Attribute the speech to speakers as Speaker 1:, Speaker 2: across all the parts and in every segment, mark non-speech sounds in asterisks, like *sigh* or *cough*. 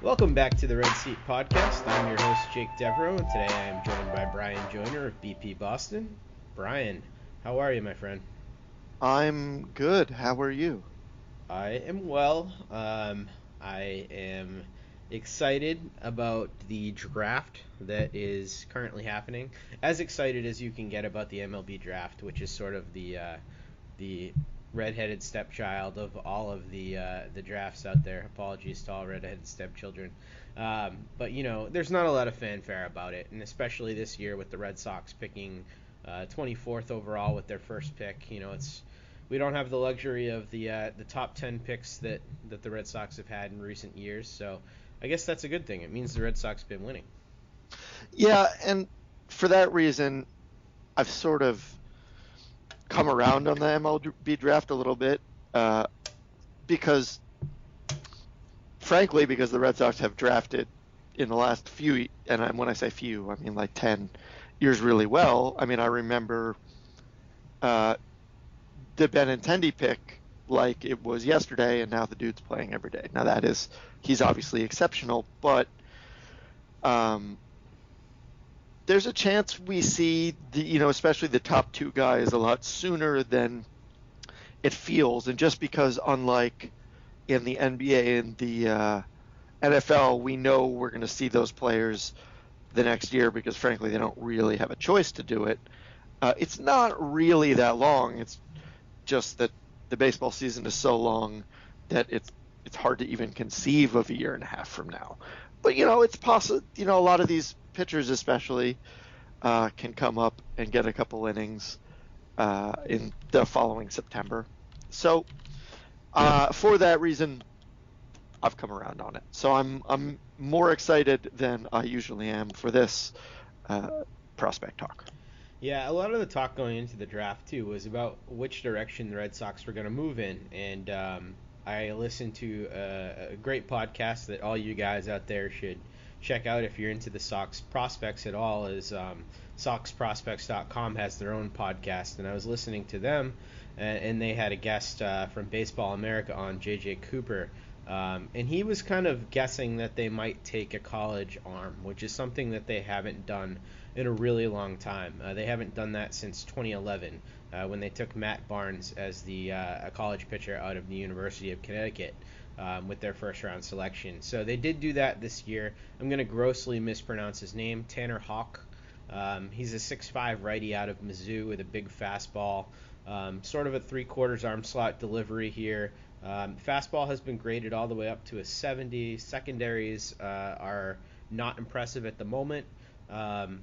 Speaker 1: Welcome back to the Red Seat Podcast. I'm your host, Jake Devereaux, and today I am joined by Bryan Joiner of BP Boston. Bryan, how are you, my friend?
Speaker 2: I'm good. How are you?
Speaker 1: I am well. Um, I am excited about the draft that is currently happening. As excited as you can get about the MLB draft, which is sort of the uh, the redheaded stepchild of all of the uh, the drafts out there. Apologies to all redheaded stepchildren. Um, but you know, there's not a lot of fanfare about it, and especially this year with the Red Sox picking uh, 24th overall with their first pick. You know, it's we don't have the luxury of the uh, the top 10 picks that that the Red Sox have had in recent years. So I guess that's a good thing. It means the Red Sox have been winning.
Speaker 2: Yeah, and for that reason, I've sort of come around on the MLB draft a little bit uh, because, frankly, because the Red Sox have drafted in the last few, and when I say few, I mean like 10 years really well. I mean, I remember uh, the Benintendi pick like it was yesterday, and now the dude's playing every day. Now that is, he's obviously exceptional, but um, there's a chance we see the you know especially the top two guys a lot sooner than it feels, and just because unlike in the NBA and the uh, NFL, we know we're going to see those players the next year because frankly they don't really have a choice to do it. Uh, it's not really that long. It's just that the baseball season is so long that it's it's hard to even conceive of a year and a half from now. But you know, it's possible. You know, a lot of these pitchers, especially, uh, can come up and get a couple innings uh, in the following September. So, uh, for that reason, I've come around on it. So I'm I'm more excited than I usually am for this uh, prospect talk.
Speaker 1: Yeah, a lot of the talk going into the draft too was about which direction the Red Sox were going to move in, and um, I listened to a, a, great podcast that all you guys out there should check out if you're into the Sox prospects at all. Is um, SoxProspects.com has their own podcast, and I was listening to them, and, and they had a guest uh, from Baseball America on, JJ Cooper. Um, and he was kind of guessing that they might take a college arm, which is something that they haven't done in a really long time. Uh, they haven't done that since 2011 uh, when they took Matt Barnes as the uh, a college pitcher out of the University of Connecticut. Um, with their first round selection. So they did do that this year. I'm going to grossly mispronounce his name, Tanner Houck. Um, he's a 6'5 righty out of Mizzou with a big fastball, um, sort of a three quarters arm slot delivery here. Um, fastball has been graded all the way up to a 70. Secondaries uh, are not impressive at the moment. Um,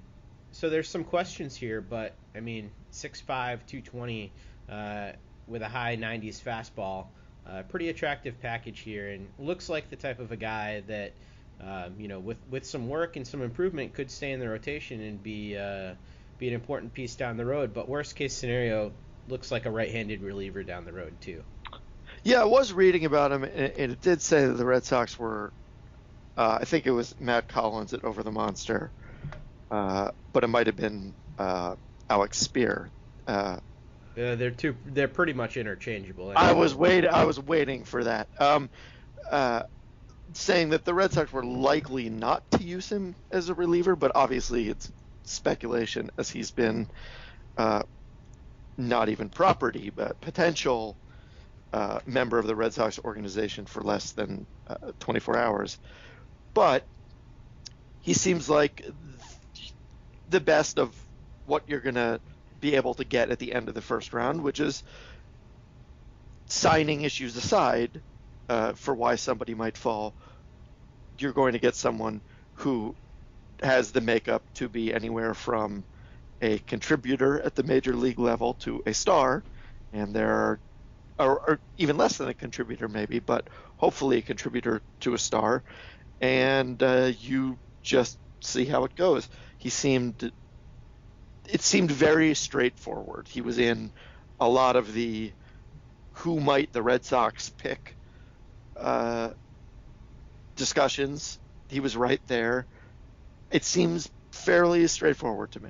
Speaker 1: so there's some questions here, but I mean, 6'5", 220 uh, with a high 90s fastball, uh, pretty attractive package here, and looks like the type of a guy that, um, you know, with with some work and some improvement, could stay in the rotation and be uh, be an important piece down the road. But worst case scenario, looks like a right-handed reliever down the road too.
Speaker 2: Yeah, I was reading about him, and it did say that the Red Sox were. Uh, I think it was Matt Collins at Over the Monster uh, but it might have been uh, Alex Speier.
Speaker 1: Uh, yeah, they're two. They're pretty much interchangeable.
Speaker 2: I was waiting. I was waiting for that. Um, uh, saying that the Red Sox were likely not to use him as a reliever, but obviously it's speculation as he's been uh, not even property, but potential uh, member of the Red Sox organization for less than uh, 24 hours. But he seems like the best of what you're going to be able to get at the end of the first round, which is signing issues aside uh, for why somebody might fall. You're going to get someone who has the makeup to be anywhere from a contributor at the major league level to a star, and there are, or, or even less than a contributor maybe, but hopefully a contributor to a star, and uh, you just see how it goes he seemed it seemed very straightforward. He was in a lot of the who might the Red Sox pick uh, discussions. He was right there. It seems fairly straightforward to me.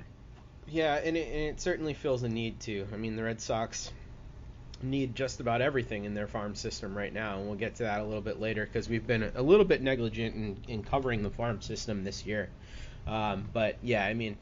Speaker 1: Yeah, and it, and it certainly feels a need to. I mean, the Red Sox need just about everything in their farm system right now, and we'll get to that a little bit later because we've been a little bit negligent in, in covering the farm system this year. Um, but yeah, I mean,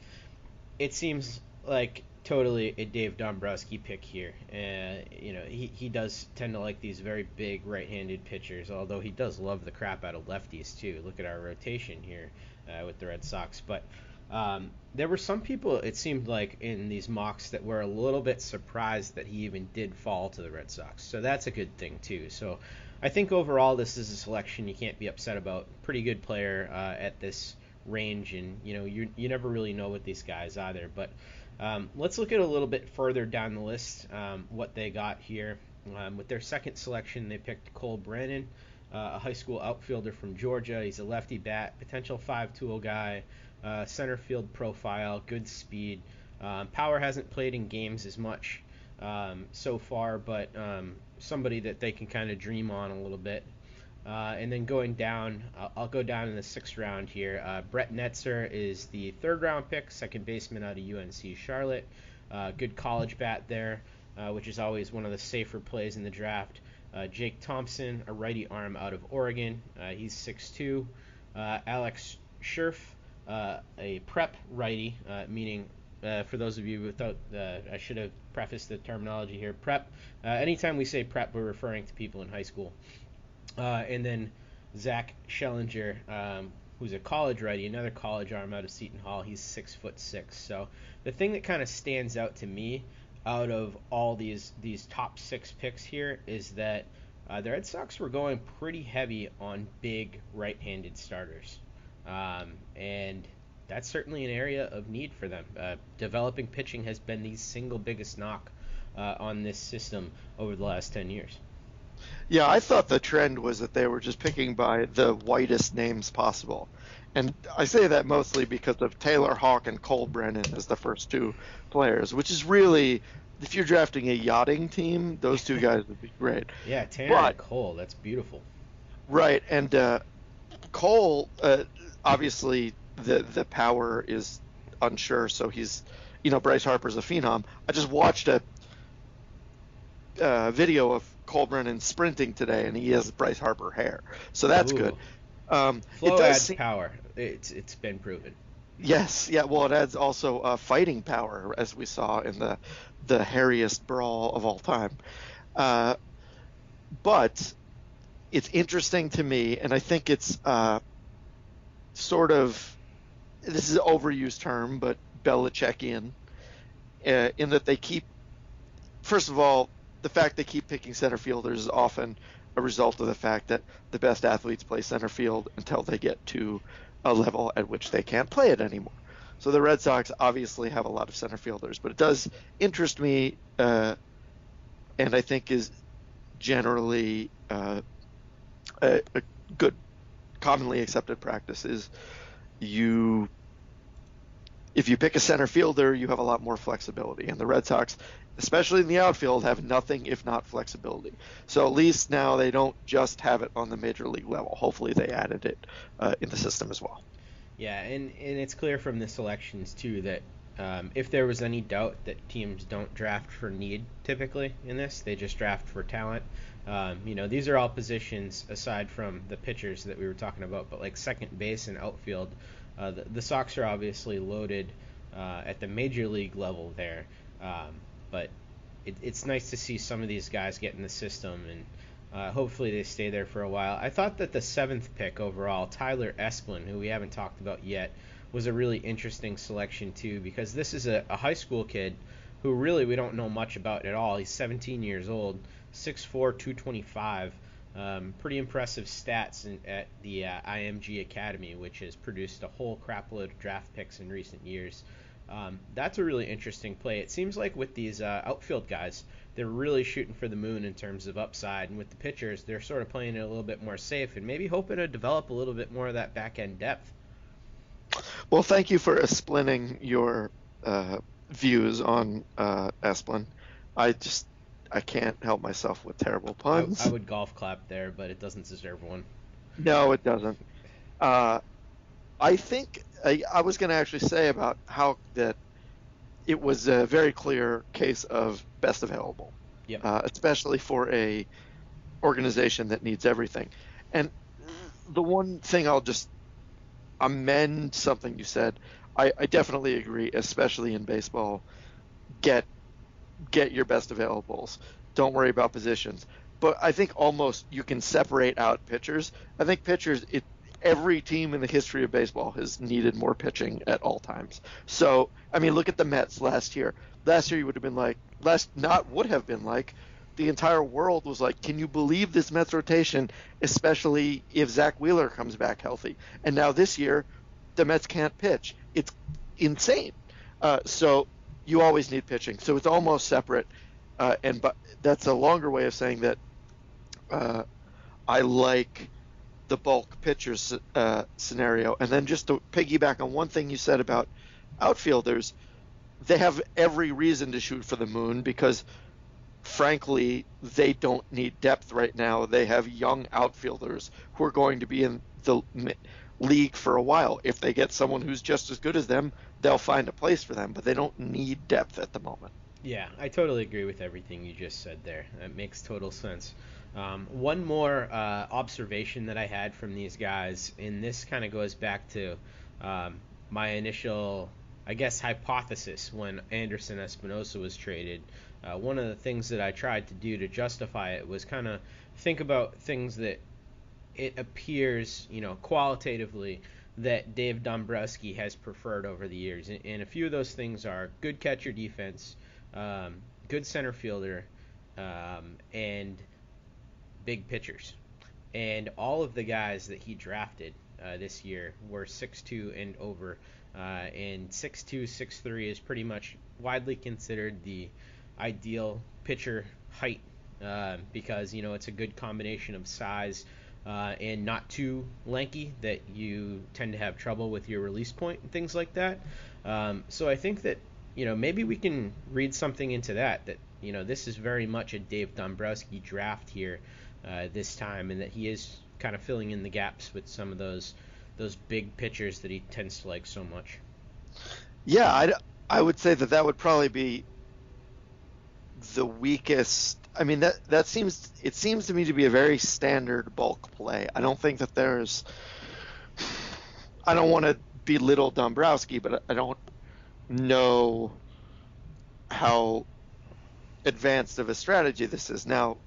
Speaker 1: it seems like totally a Dave Dombrowski pick here. Uh, you know, he, he does tend to like these very big right-handed pitchers, although he does love the crap out of lefties too. Look at our rotation here uh, with the Red Sox. But um, there were some people, it seemed like, in these mocks that were a little bit surprised that he even did fall to the Red Sox. So that's a good thing too. So I think overall this is a selection you can't be upset about. Pretty good player uh, at this range, and you know you you never really know with these guys either. But um, let's look at a little bit further down the list um, what they got here. Um, with their second selection, they picked Cole Brannen, uh, a high school outfielder from Georgia. He's a lefty bat, potential five-tool guy, uh, center field profile, good speed. Um, power hasn't played in games as much um, so far, but um, somebody that they can kind of dream on a little bit. Uh, and then going down, I'll, I'll, go down in the sixth round here. Uh, Brett Netzer is the third round pick, second baseman out of UNC Charlotte. Uh, good college bat there, uh, which is always one of the safer plays in the draft. Uh, Jake Thompson, a righty arm out of Oregon. Uh, he's 6'2. Alex Scherff, a prep righty, meaning for those of you without, I should have prefaced the terminology here. Prep. anytime we say prep, we're referring to people in high school. Uh, and then Zach Schellinger, um, who's a college righty, another college arm out of Seton Hall. He's six foot six. So the thing that kind of stands out to me out of all these these top six picks here is that uh, the Red Sox were going pretty heavy on big right-handed starters, um, and that's certainly an area of need for them. Uh, developing pitching has been the single biggest knock uh, on this system over the last 10 years.
Speaker 2: Yeah, I thought the trend was that they were just picking by the whitest names possible. And I say that mostly because of Taylor Houck and Cole Brannen as the first two players, which is really, if you're drafting a yachting team, those two guys would be great. *laughs*
Speaker 1: Yeah, Taylor but, and Cole, that's beautiful.
Speaker 2: Right, and uh, Cole, uh, obviously, the the power is unsure, so he's, you know, Bryce Harper's a phenom. I just watched a uh, video of Cole Brannen sprinting today, and he has Bryce Harper hair, so that's Ooh. good.
Speaker 1: Um, Flow adds seem... power. It's it's been proven.
Speaker 2: Yes, yeah. Well, it adds also uh, fighting power, as we saw in the the hairiest brawl of all time. Uh, but it's interesting to me, and I think it's uh, sort of this is an overused term, but Belichickian, uh, in that they keep. First of all, the fact they keep picking center fielders is often a result of the fact that the best athletes play center field until they get to a level at which they can't play it anymore. So the Red Sox obviously have a lot of center fielders, but it does interest me, uh, and I think is generally uh, a, a, good, commonly accepted practice is you. If you pick a center fielder, you have a lot more flexibility, and the Red Sox especially in the outfield, have nothing if not flexibility. So at least now they don't just have it on the major league level. Hopefully they added it uh, in the system as well.
Speaker 1: Yeah, and, and it's clear from the selections too that um, if there was any doubt that teams don't draft for need typically in this, they just draft for talent. Um, you know, these are all positions aside from the pitchers that we were talking about, but like second base and outfield, uh, the, the Sox are obviously loaded uh, at the major league level there. Um, but it, it's nice to see some of these guys get in the system and uh, hopefully they stay there for a while. I thought that the seventh pick overall, Tyler Esplin, who we haven't talked about yet, was a really interesting selection too because this is a, a high school kid who really we don't know much about at all. He's 17 years old, 6'4", 225. Um, pretty impressive stats in, at the uh, IMG Academy, which has produced a whole crapload of draft picks in recent years. Um, that's a really interesting play. It seems like with these uh, outfield guys, they're really shooting for the moon in terms of upside, and with the pitchers, they're sort of playing it a little bit more safe and maybe hoping to develop a little bit more of that back end depth.
Speaker 2: Well, thank you for splitting your uh, views on uh, Esplin. I just I can't help myself with terrible puns.
Speaker 1: I, I would golf clap there, but it doesn't deserve one.
Speaker 2: No, it doesn't. Uh, I think I, I was going to actually say about how that it was a very clear case of best available.
Speaker 1: Yep.
Speaker 2: uh, especially for a organization that needs everything. And the one thing I'll just amend something you said. I, I definitely agree, especially in baseball. Get get your best availables. Don't worry about positions. But I think almost you can separate out pitchers. I think pitchers, it, every team in the history of baseball has needed more pitching at all times. So, I mean, look at the Mets last year. Last year, you would have been like, last not would have been like, the entire world was like, can you believe this Mets rotation, especially if Zack Wheeler comes back healthy? And now this year, the Mets can't pitch. It's insane. Uh, so you always need pitching. So it's almost separate. Uh, and but that's a longer way of saying that uh, I like the bulk pitchers uh, scenario. And then just to piggyback on one thing you said about outfielders, they have every reason to shoot for the moon because – frankly, they don't need depth right now. They have young outfielders who are going to be in the league for a while. If they get someone who's just as good as them, they'll find a place for them, but they don't need depth at the moment.
Speaker 1: Yeah, I totally agree with everything you just said there. It makes total sense. Um, one more uh, observation that I had from these guys, and this kind of goes back to um, my initial, I guess, hypothesis when Anderson Espinoza was traded uh, one of the things that I tried to do to justify it was kind of think about things that it appears, you know, qualitatively that Dave Dombrowski has preferred over the years. And, and a few of those things are good catcher defense, um, good center fielder, um, and big pitchers. And all of the guys that he drafted uh, this year were 6'2 and over. Uh, and 6'2, 6'3 is pretty much widely considered the ideal pitcher height uh, because you know it's a good combination of size uh, and not too lanky that you tend to have trouble with your release point and things like that. Um, so I think that you know maybe we can read something into that that you know this is very much a Dave Dombrowski draft here uh, this time and that he is kind of filling in the gaps with some of those those big pitchers that he tends to like so much.
Speaker 2: Yeah, I, I would say that that would probably be the weakest. I mean that that seems it seems to me to be a very standard bulk play. I don't think that there's. I don't want to belittle Dombrowski, but I don't know how advanced of a strategy this is. Now,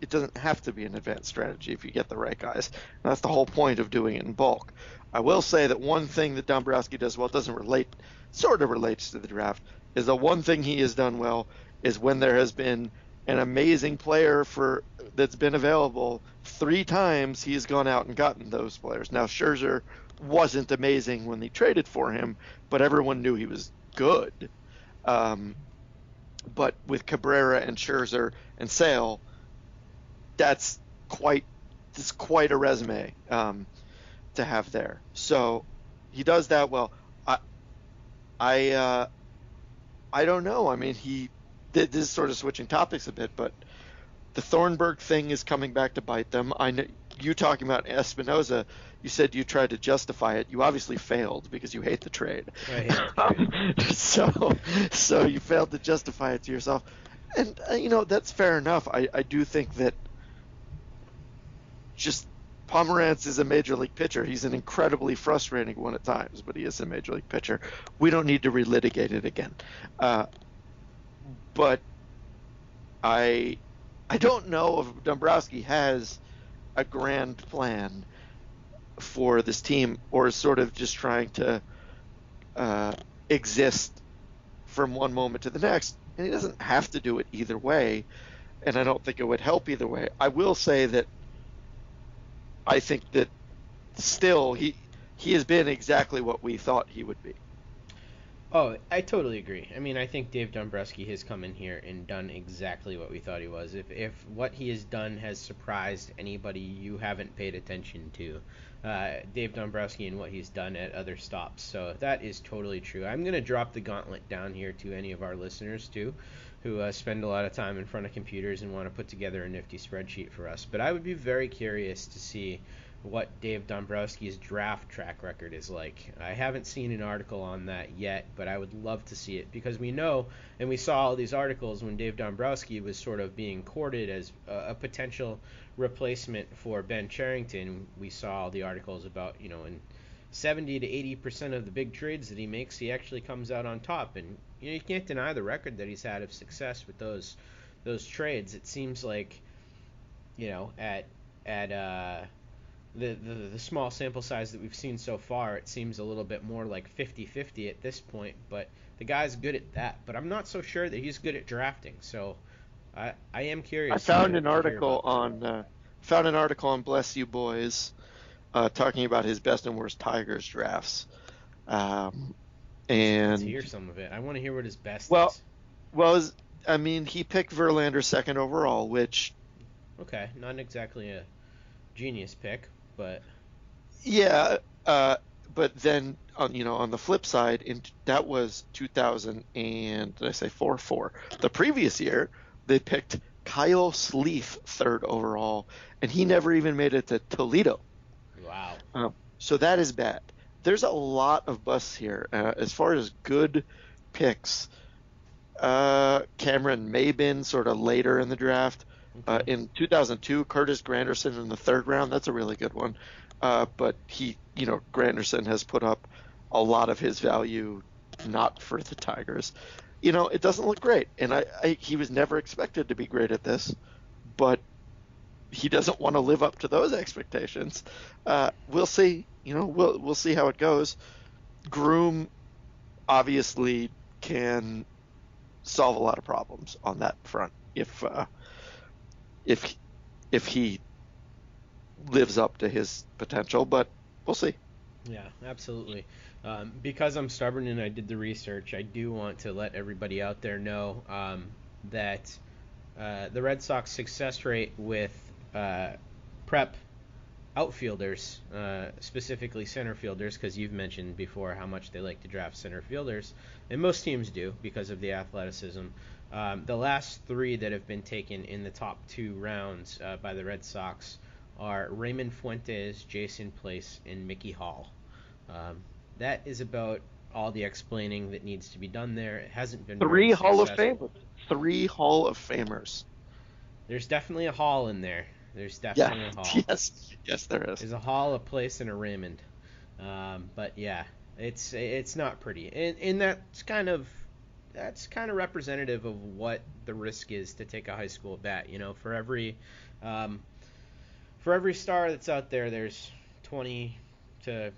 Speaker 2: it doesn't have to be an advanced strategy if you get the right guys. And that's the whole point of doing it in bulk. I will say that one thing that Dombrowski does well doesn't relate, sort of relates to the draft, is the one thing he has done well is when there has been an amazing player for that's been available three times he's gone out and gotten those players. Now Scherzer wasn't amazing when they traded for him, but everyone knew he was good. Um, but with Cabrera and Scherzer and Sale, that's quite that's quite a resume um, to have there. So he does that well. I I uh, I don't know. I mean, he this is sort of switching topics a bit, but the Thornburg thing is coming back to bite them. I know you talking about Espinoza. You said you tried to justify it. You obviously failed because you hate the trade.
Speaker 1: Hate the
Speaker 2: trade. *laughs* so, so you failed to justify it to yourself, and uh, you know that's fair enough. I, I do think that just Pomeranz is a major league pitcher. He's an incredibly frustrating one at times, but he is a major league pitcher. We don't need to relitigate it again. Uh, but I I don't know if Dombrowski has a grand plan for this team or is sort of just trying to uh, exist from one moment to the next. And he doesn't have to do it either way. And I don't think it would help either way. I will say that I think that still he he has been exactly what we thought he would be.
Speaker 1: Oh, I totally agree. I mean, I think Dave Dombrowski has come in here and done exactly what we thought he was. If if what he has done has surprised anybody you haven't paid attention to, uh, Dave Dombrowski and what he's done at other stops. So that is totally true. I'm gonna drop the gauntlet down here to any of our listeners too, who uh, spend a lot of time in front of computers and want to put together a nifty spreadsheet for us. But I would be very curious to see what Dave Dombrowski's draft track record is like. I haven't seen an article on that yet, but I would love to see it because we know and we saw all these articles when Dave Dombrowski was sort of being courted as a, a potential replacement for Ben Cherington. We saw all the articles about, you know, in 70 to 80 percent of the big trades that he makes, he actually comes out on top. And you know, you can't deny the record that he's had of success with those those trades. It seems like, you know, at at uh, the, the the small sample size that we've seen so far, it seems a little bit more like 50-50 at this point. But the guy's good at that. But I'm not so sure that he's good at drafting. So I I am curious.
Speaker 2: I found an article on uh, found an article on Bless You Boys uh, talking about his best and worst Tigers drafts. Um, and
Speaker 1: Let's hear some of it. I want to hear what his best
Speaker 2: well,
Speaker 1: is.
Speaker 2: well, I mean, he picked Verlander second overall, which
Speaker 1: Okay, not exactly a genius pick, but
Speaker 2: yeah, uh, but then on you know on the flip side, in that was 2000 and did I say four four? The previous year they picked Kyle Sleeth third overall, and he never even made it to Toledo.
Speaker 1: wow.
Speaker 2: Um, so that is bad. There's a lot of busts here. Uh, as far as good picks, uh, Cameron Maybin sort of later in the draft. Uh, in 2002, Curtis Granderson in the third round. That's a really good one. Uh, but he, you know, Granderson has put up a lot of his value not for the Tigers. You know, it doesn't look great, and I, I he was never expected to be great at this, but he doesn't want to live up to those expectations. Uh, we'll see. You know, we'll we'll see how it goes. Groome obviously can solve a lot of problems on that front if uh, if if he lives up to his potential, but we'll see.
Speaker 1: Yeah, absolutely. Um, because I'm stubborn and I did the research, I do want to let everybody out there know um, that uh, the Red Sox success rate with uh, prep outfielders, uh, specifically center fielders, because you've mentioned before how much they like to draft center fielders, and most teams do because of the athleticism. Um, the last three that have been taken in the top two rounds uh, by the Red Sox are Reymond Fuentes, Jason Place, and Mickey Hall. Um, that is about all the explaining that needs to be done there. It hasn't been
Speaker 2: Three Hall of. Famers. Three Hall of Famers.
Speaker 1: There's definitely a Hall in there. There's
Speaker 2: Yeah.
Speaker 1: definitely a Hall. *laughs*
Speaker 2: Yes. Yes, there is.
Speaker 1: There's a Hall, a Place, and a Reymond. Um, but yeah, it's it's not pretty, and and that's kind of that's kind of representative of what the risk is to take a high school bat. You know, for every um, for every star that's out there, there's 20 to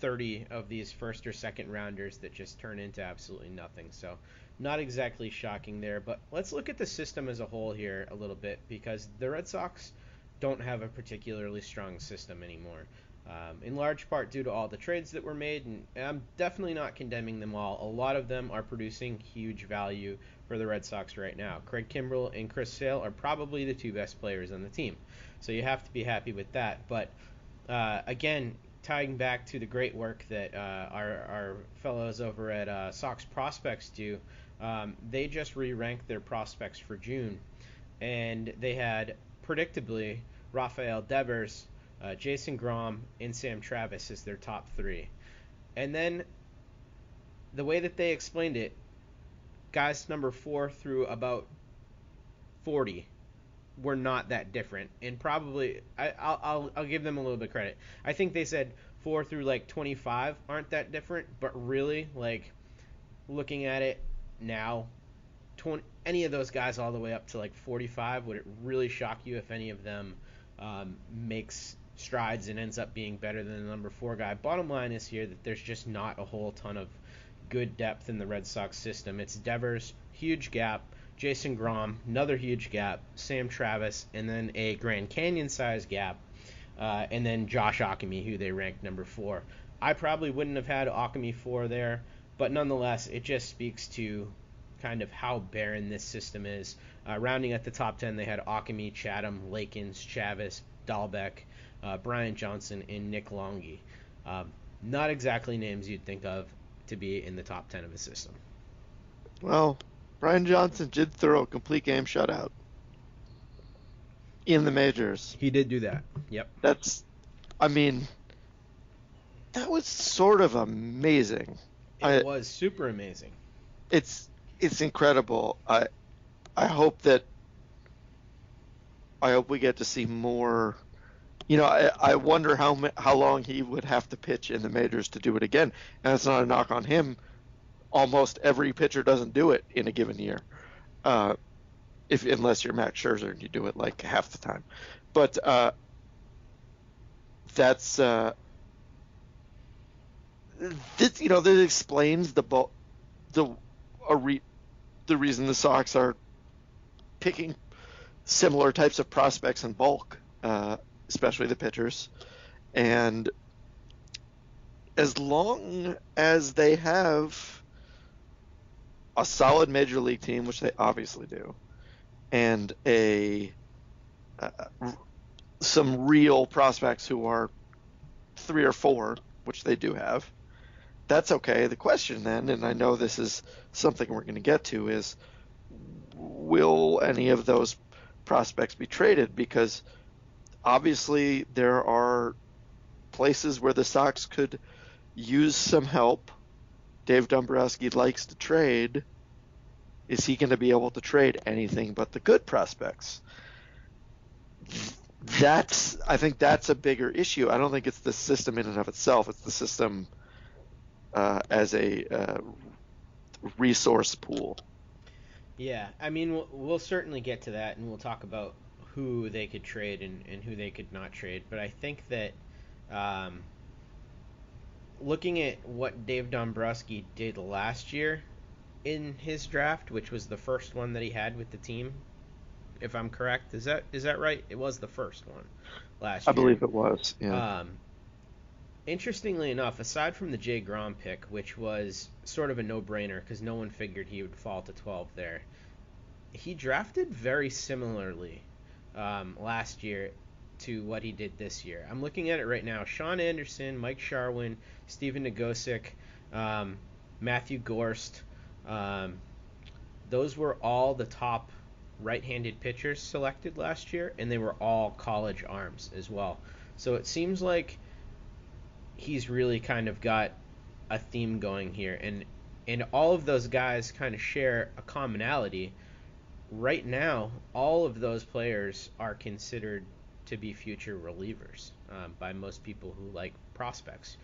Speaker 1: 30 of these first or second rounders that just turn into absolutely nothing. So, not exactly shocking there. But let's look at the system as a whole here a little bit because the Red Sox don't have a particularly strong system anymore. Um, in large part due to all the trades that were made, and I'm definitely not condemning them all. A lot of them are producing huge value for the Red Sox right now. Craig Kimbrel and Chris Sale are probably the two best players on the team, so you have to be happy with that. But uh, again, tying back to the great work that uh, our, our fellows over at uh, Sox Prospects do, um, they just re-ranked their prospects for June, and they had predictably Rafael Devers, uh, Jason Groome, and Sam Travis as their top three. And then the way that they explained it, guys number four through about 40 were not that different, and probably I, I'll, I'll I'll give them a little bit of credit. I think they said four through like 25 aren't that different, but really like looking at it now, 20, any of those guys all the way up to like 45, would it really shock you if any of them um, makes strides and ends up being better than the number four guy? Bottom line is here that there's just not a whole ton of good depth in the Red Sox system. It's Devers, huge gap. Jason Groome, another huge gap. Sam Travis, and then a Grand Canyon size gap. Uh, and then Josh Ockimey, who they ranked number four. I probably wouldn't have had Ockimey four there, but nonetheless, it just speaks to kind of how barren this system is. Uh, rounding at the top 10, they had Ockimey, Chatham, Lakins, Chavis, Dalbec, uh, Brian Johnson, and Nick Longhi. Um, not exactly names you'd think of to be in the top 10 of a system.
Speaker 2: Well, Brian Johnson did throw a complete game shutout in the majors.
Speaker 1: He did do that. Yep.
Speaker 2: That's I mean, that was sort of amazing.
Speaker 1: It
Speaker 2: I-
Speaker 1: was super amazing.
Speaker 2: It's it's incredible. I I hope that I hope we get to see more. You know, I, I wonder how how long he would have to pitch in the majors to do it again. And it's not a knock on him. Almost every pitcher doesn't do it in a given year, uh, if unless you're Max Scherzer and you do it like half the time. But uh, that's uh, this, you know this explains the the a re- the reason the Sox are picking similar types of prospects in bulk, uh, especially the pitchers, and as long as they have a solid major league team, which they obviously do, and a uh, some real prospects who are three or four, which they do have, that's okay. The question then, and I know this is something we're going to get to, is will any of those prospects be traded? Because obviously there are places where the Sox could use some help. Dave Dombrowski likes to trade. Is he going to be able to trade anything but the good prospects? That's I think that's a bigger issue. I don't think it's the system in and of itself. It's the system uh, as a uh, resource pool.
Speaker 1: Yeah, I mean, we'll, we'll certainly get to that, and we'll talk about who they could trade and, and who they could not trade. But I think that um, looking at what Dave Dombrowski did last year in his draft, which was the first one that he had with the team, if I'm correct, is that is that right? It was the first one last
Speaker 2: I
Speaker 1: year.
Speaker 2: I believe it was. Yeah.
Speaker 1: Um, interestingly enough, aside from the Jay Groome pick, which was sort of a no-brainer because no one figured he would fall to 12 there, he drafted very similarly um, last year to what he did this year. I'm looking at it right now. Shaun Anderson, Mike Shawaryn, Stephen Nogosek, um, Matthew Gorst. Um, those were all the top right-handed pitchers selected last year, and they were all college arms as well. So it seems like he's really kind of got a theme going here, and and all of those guys kind of share a commonality. Right now, all of those players are considered to be future relievers um, by most people who like prospects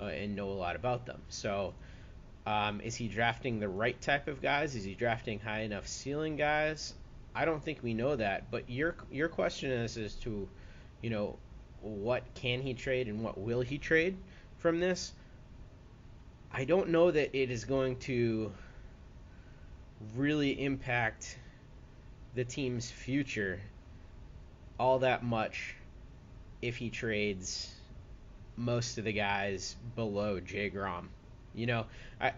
Speaker 1: uh, and know a lot about them. So. Um, is he drafting the right type of guys? Is he drafting high enough ceiling guys? I don't think we know that. But your your question is as to, you know, what can he trade and what will he trade from this? I don't know that it is going to really impact the team's future all that much if he trades most of the guys below Jay Groome. You know, I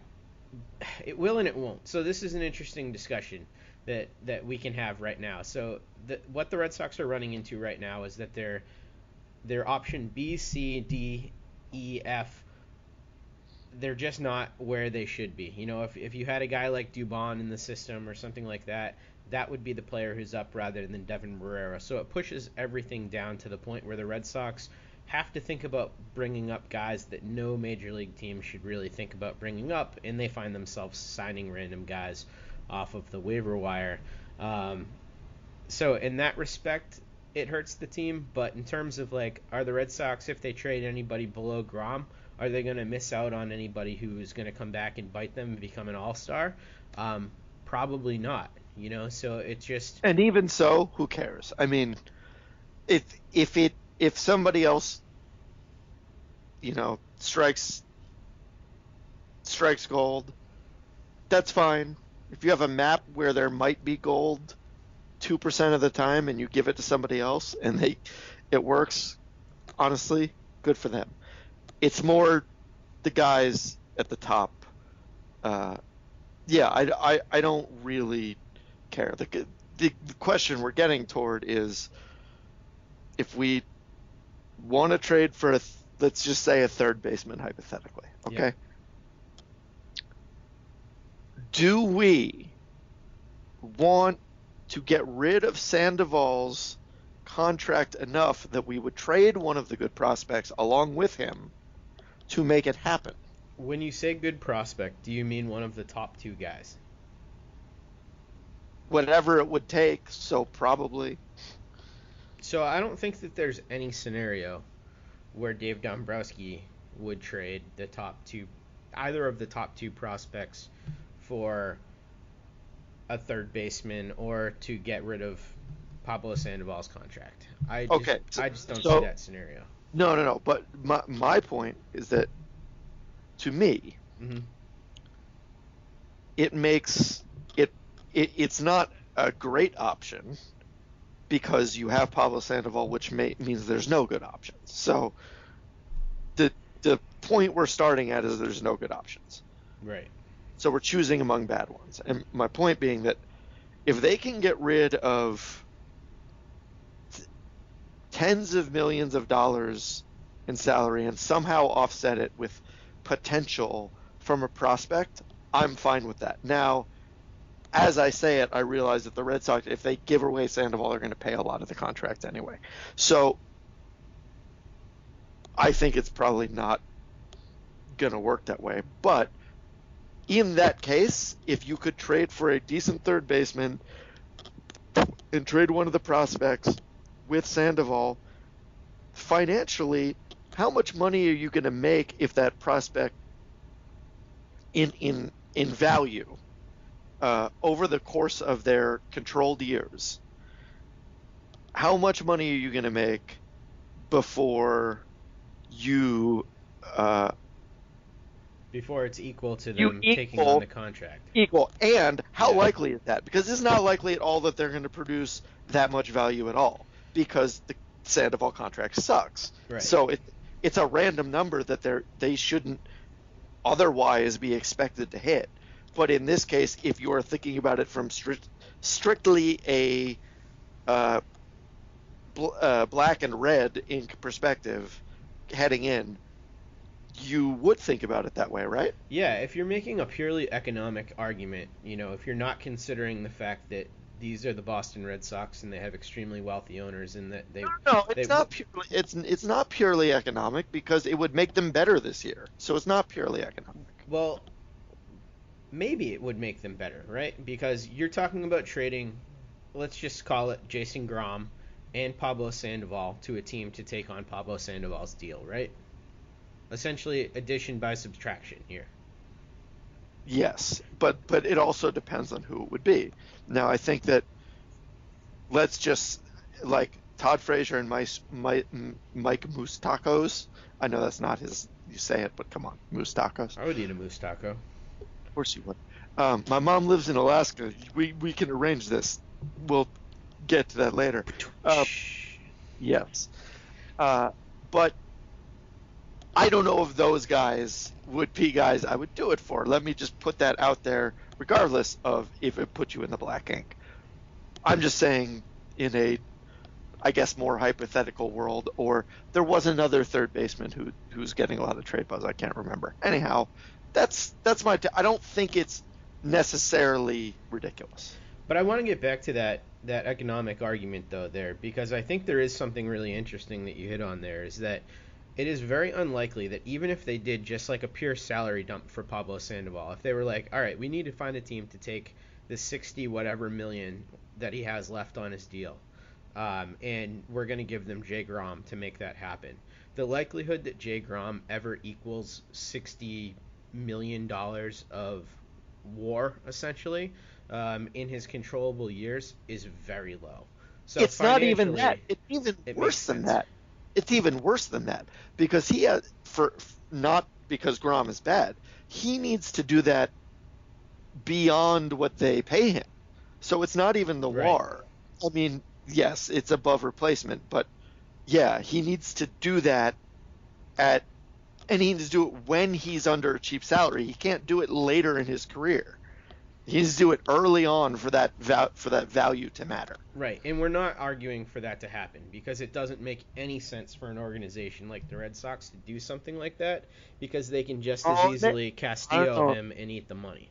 Speaker 1: it will and it won't. So this is an interesting discussion that that we can have right now. So the, what the Red Sox are running into right now is that they're their option B, C, D, E, F. They're just not where they should be. You know, if if you had a guy like Dubon in the system or something like that, that would be the player who's up rather than Deven Marrero. So it pushes everything down to the point where the Red Sox have to think about bringing up guys that no major league team should really think about bringing up, and they find themselves signing random guys off of the waiver wire. Um, so in that respect, it hurts the team. But in terms of like, are the Red Sox if they trade anybody below Groome, are they going to miss out on anybody who's going to come back and bite them and become an All Star? Um, probably not. You know, so it's just
Speaker 2: And even so, who cares? I mean, if if it if somebody else, you know, strikes strikes gold, that's fine. If you have a map where there might be gold two percent of the time, and you give it to somebody else, and they it works, honestly, good for them. It's more the guys at the top. Uh, yeah, I, I, I don't really care. The, the, the question we're getting toward is if we want to trade for a, th- let's just say a third baseman hypothetically, okay?
Speaker 1: Yeah.
Speaker 2: Do we want to get rid of Sandoval's contract enough that we would trade one of the good prospects along with him to make it happen.
Speaker 1: When you say good prospect, do you mean one of the top two guys?
Speaker 2: Whatever it would take, so probably.
Speaker 1: So I don't think that there's any scenario where Dave Dombrowski would trade the top two, either of the top two prospects for a third baseman or to get rid of Pablo Sandoval's contract. I just,
Speaker 2: Okay, so-
Speaker 1: I just don't
Speaker 2: so-
Speaker 1: see that scenario.
Speaker 2: No, no, no. But my my point is that to me,
Speaker 1: hmm
Speaker 2: it makes it, it it's not a great option because you have Pablo Sandoval, which may, means there's no good options. So the the point we're starting at is there's no good options.
Speaker 1: Right.
Speaker 2: So we're choosing among bad ones. And my point being that if they can get rid of tens of millions of dollars in salary and somehow offset it with potential from a prospect, I'm fine with that. Now, as I say it, I realize that the Red Sox, if they give away Sandoval, they're going to pay a lot of the contract anyway. So I think it's probably not going to work that way. But in that case, if you could trade for a decent third baseman and trade one of the prospects with Sandoval, financially, how much money are you going to make if that prospect in in in value uh, over the course of their controlled years? How much money are you going to make before you uh,
Speaker 1: Before it's equal to
Speaker 2: You
Speaker 1: them taking on the contract.
Speaker 2: equal. And how
Speaker 1: Yeah.
Speaker 2: likely is that? Because it's not likely at all that they're going to produce that much value at all because the Sandoval contract sucks.
Speaker 1: Right.
Speaker 2: So it it's a random number that they're they shouldn't otherwise be expected to hit. But in this case, if you are thinking about it from strict, strictly a uh, bl- uh, black and red ink perspective, heading in, you would think about it that way, right?
Speaker 1: Yeah, if you're making a purely economic argument, you know, if you're not considering the fact that these are the Boston Red Sox and they have extremely wealthy owners and that they
Speaker 2: No, no it's
Speaker 1: they-
Speaker 2: not purely it's it's not purely economic because it would make them better this year. So it's not purely economic.
Speaker 1: well maybe it would make them better, right? Because you're talking about trading let's just call it Jason Groome and Pablo Sandoval to a team to take on Pablo Sandoval's deal, right? Essentially addition by subtraction here.
Speaker 2: Yes, but but it also depends on who it would be. Now I think that let's just like Todd Frazier and Mike Mike, Mike Moose Tacos. I know that's not his. You say it, but come on, Moose Tacos.
Speaker 1: I would eat a moose taco.
Speaker 2: Of course you would. Um, my mom lives in Alaska. We we can arrange this. We'll get to that later. Uh, Yes. Uh, but I don't know if those guys would be guys I would do it for. Let me just put that out there, regardless of if it put you in the black ink. I'm just saying, in a, I guess, more hypothetical world, or there was another third baseman who who's getting a lot of trade buzz. I can't remember. Anyhow, that's that's my. I don't think it's necessarily ridiculous.
Speaker 1: But I want to get back to that that economic argument though there because I think there is something really interesting that you hit on there is that it is very unlikely that even if they did just like a pure salary dump for Pablo Sandoval, if they were like, all right, we need to find a team to take the 60 whatever million that he has left on his deal, um, and we're going to give them Jay Groome to make that happen. The likelihood that Jay Groome ever equals 60 million dollars of war essentially um, in his controllable years is very low. So
Speaker 2: it's not even that. It's even worse than that. It's even worse than that because he has for not because Groome is bad. He needs to do that beyond what they pay him. So it's not even the
Speaker 1: Right.
Speaker 2: war. I mean, yes, it's above replacement, but yeah, he needs to do that at and he needs to do it when he's under a cheap salary. He can't do it later in his career. He needs to do it early on for that val- for that value to matter.
Speaker 1: Right, and we're not arguing for that to happen because it doesn't make any sense for an organization like the Red Sox to do something like that because they can just as
Speaker 2: Oh,
Speaker 1: easily
Speaker 2: I
Speaker 1: Castillo him and eat the money.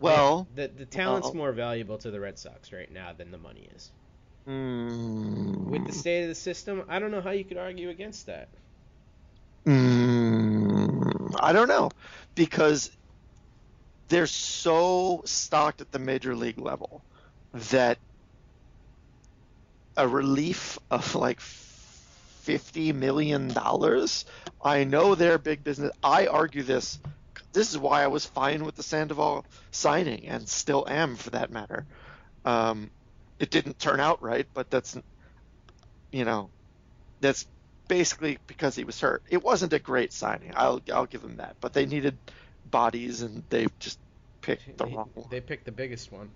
Speaker 2: Well,
Speaker 1: the the talent's
Speaker 2: well-
Speaker 1: more valuable to the Red Sox right now than the money is.
Speaker 2: Mm.
Speaker 1: With the state of the system, I don't know how you could argue against that.
Speaker 2: Mm, I don't know because they're so stocked at the major league level that a relief of like fifty million dollars. I know they're big business. I argue this. This is why I was fine with the Sandoval signing, and still am for that matter. Um, it didn't turn out right, but that's, you know, that's basically because he was hurt. It wasn't a great signing. I'll I'll give them that, but they needed bodies, and they just picked the wrong one.
Speaker 1: They picked the biggest one.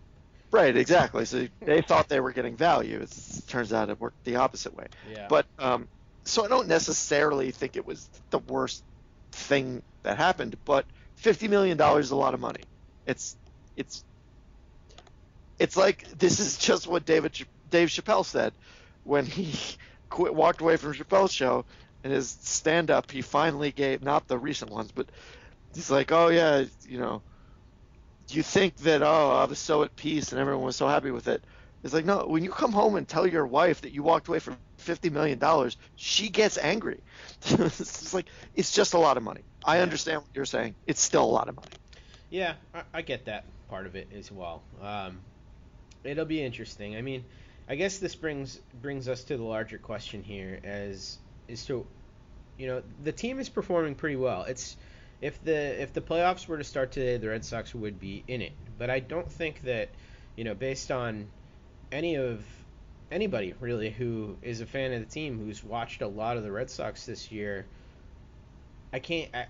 Speaker 2: Right, exactly. So *laughs* they thought they were getting value. It turns out it worked the opposite way.
Speaker 1: Yeah.
Speaker 2: But um, so I don't necessarily think it was the worst thing that happened. But fifty million dollars is a lot of money. It's it's it's like this is just what David Dave Chappelle said when he *laughs* quit, walked away from Chappelle's show and his stand up. He finally gave not the recent ones, but he's like, oh yeah, you know, you think that oh I was so at peace and everyone was so happy with it. It's like no, when you come home and tell your wife that you walked away from fifty million dollars, she gets angry. *laughs* it's like it's just a lot of money. I
Speaker 1: Yeah.
Speaker 2: understand what you're saying. It's still a lot of money.
Speaker 1: Yeah, I, I get that part of it as well. Um, it'll be interesting. I mean, I guess this brings brings us to the larger question here, as is to, you know, the team is performing pretty well. It's if the if the playoffs were to start today, the Red Sox would be in it. But I don't think that, you know, based on any of anybody really who is a fan of the team who's watched a lot of the Red Sox this year, I can't I,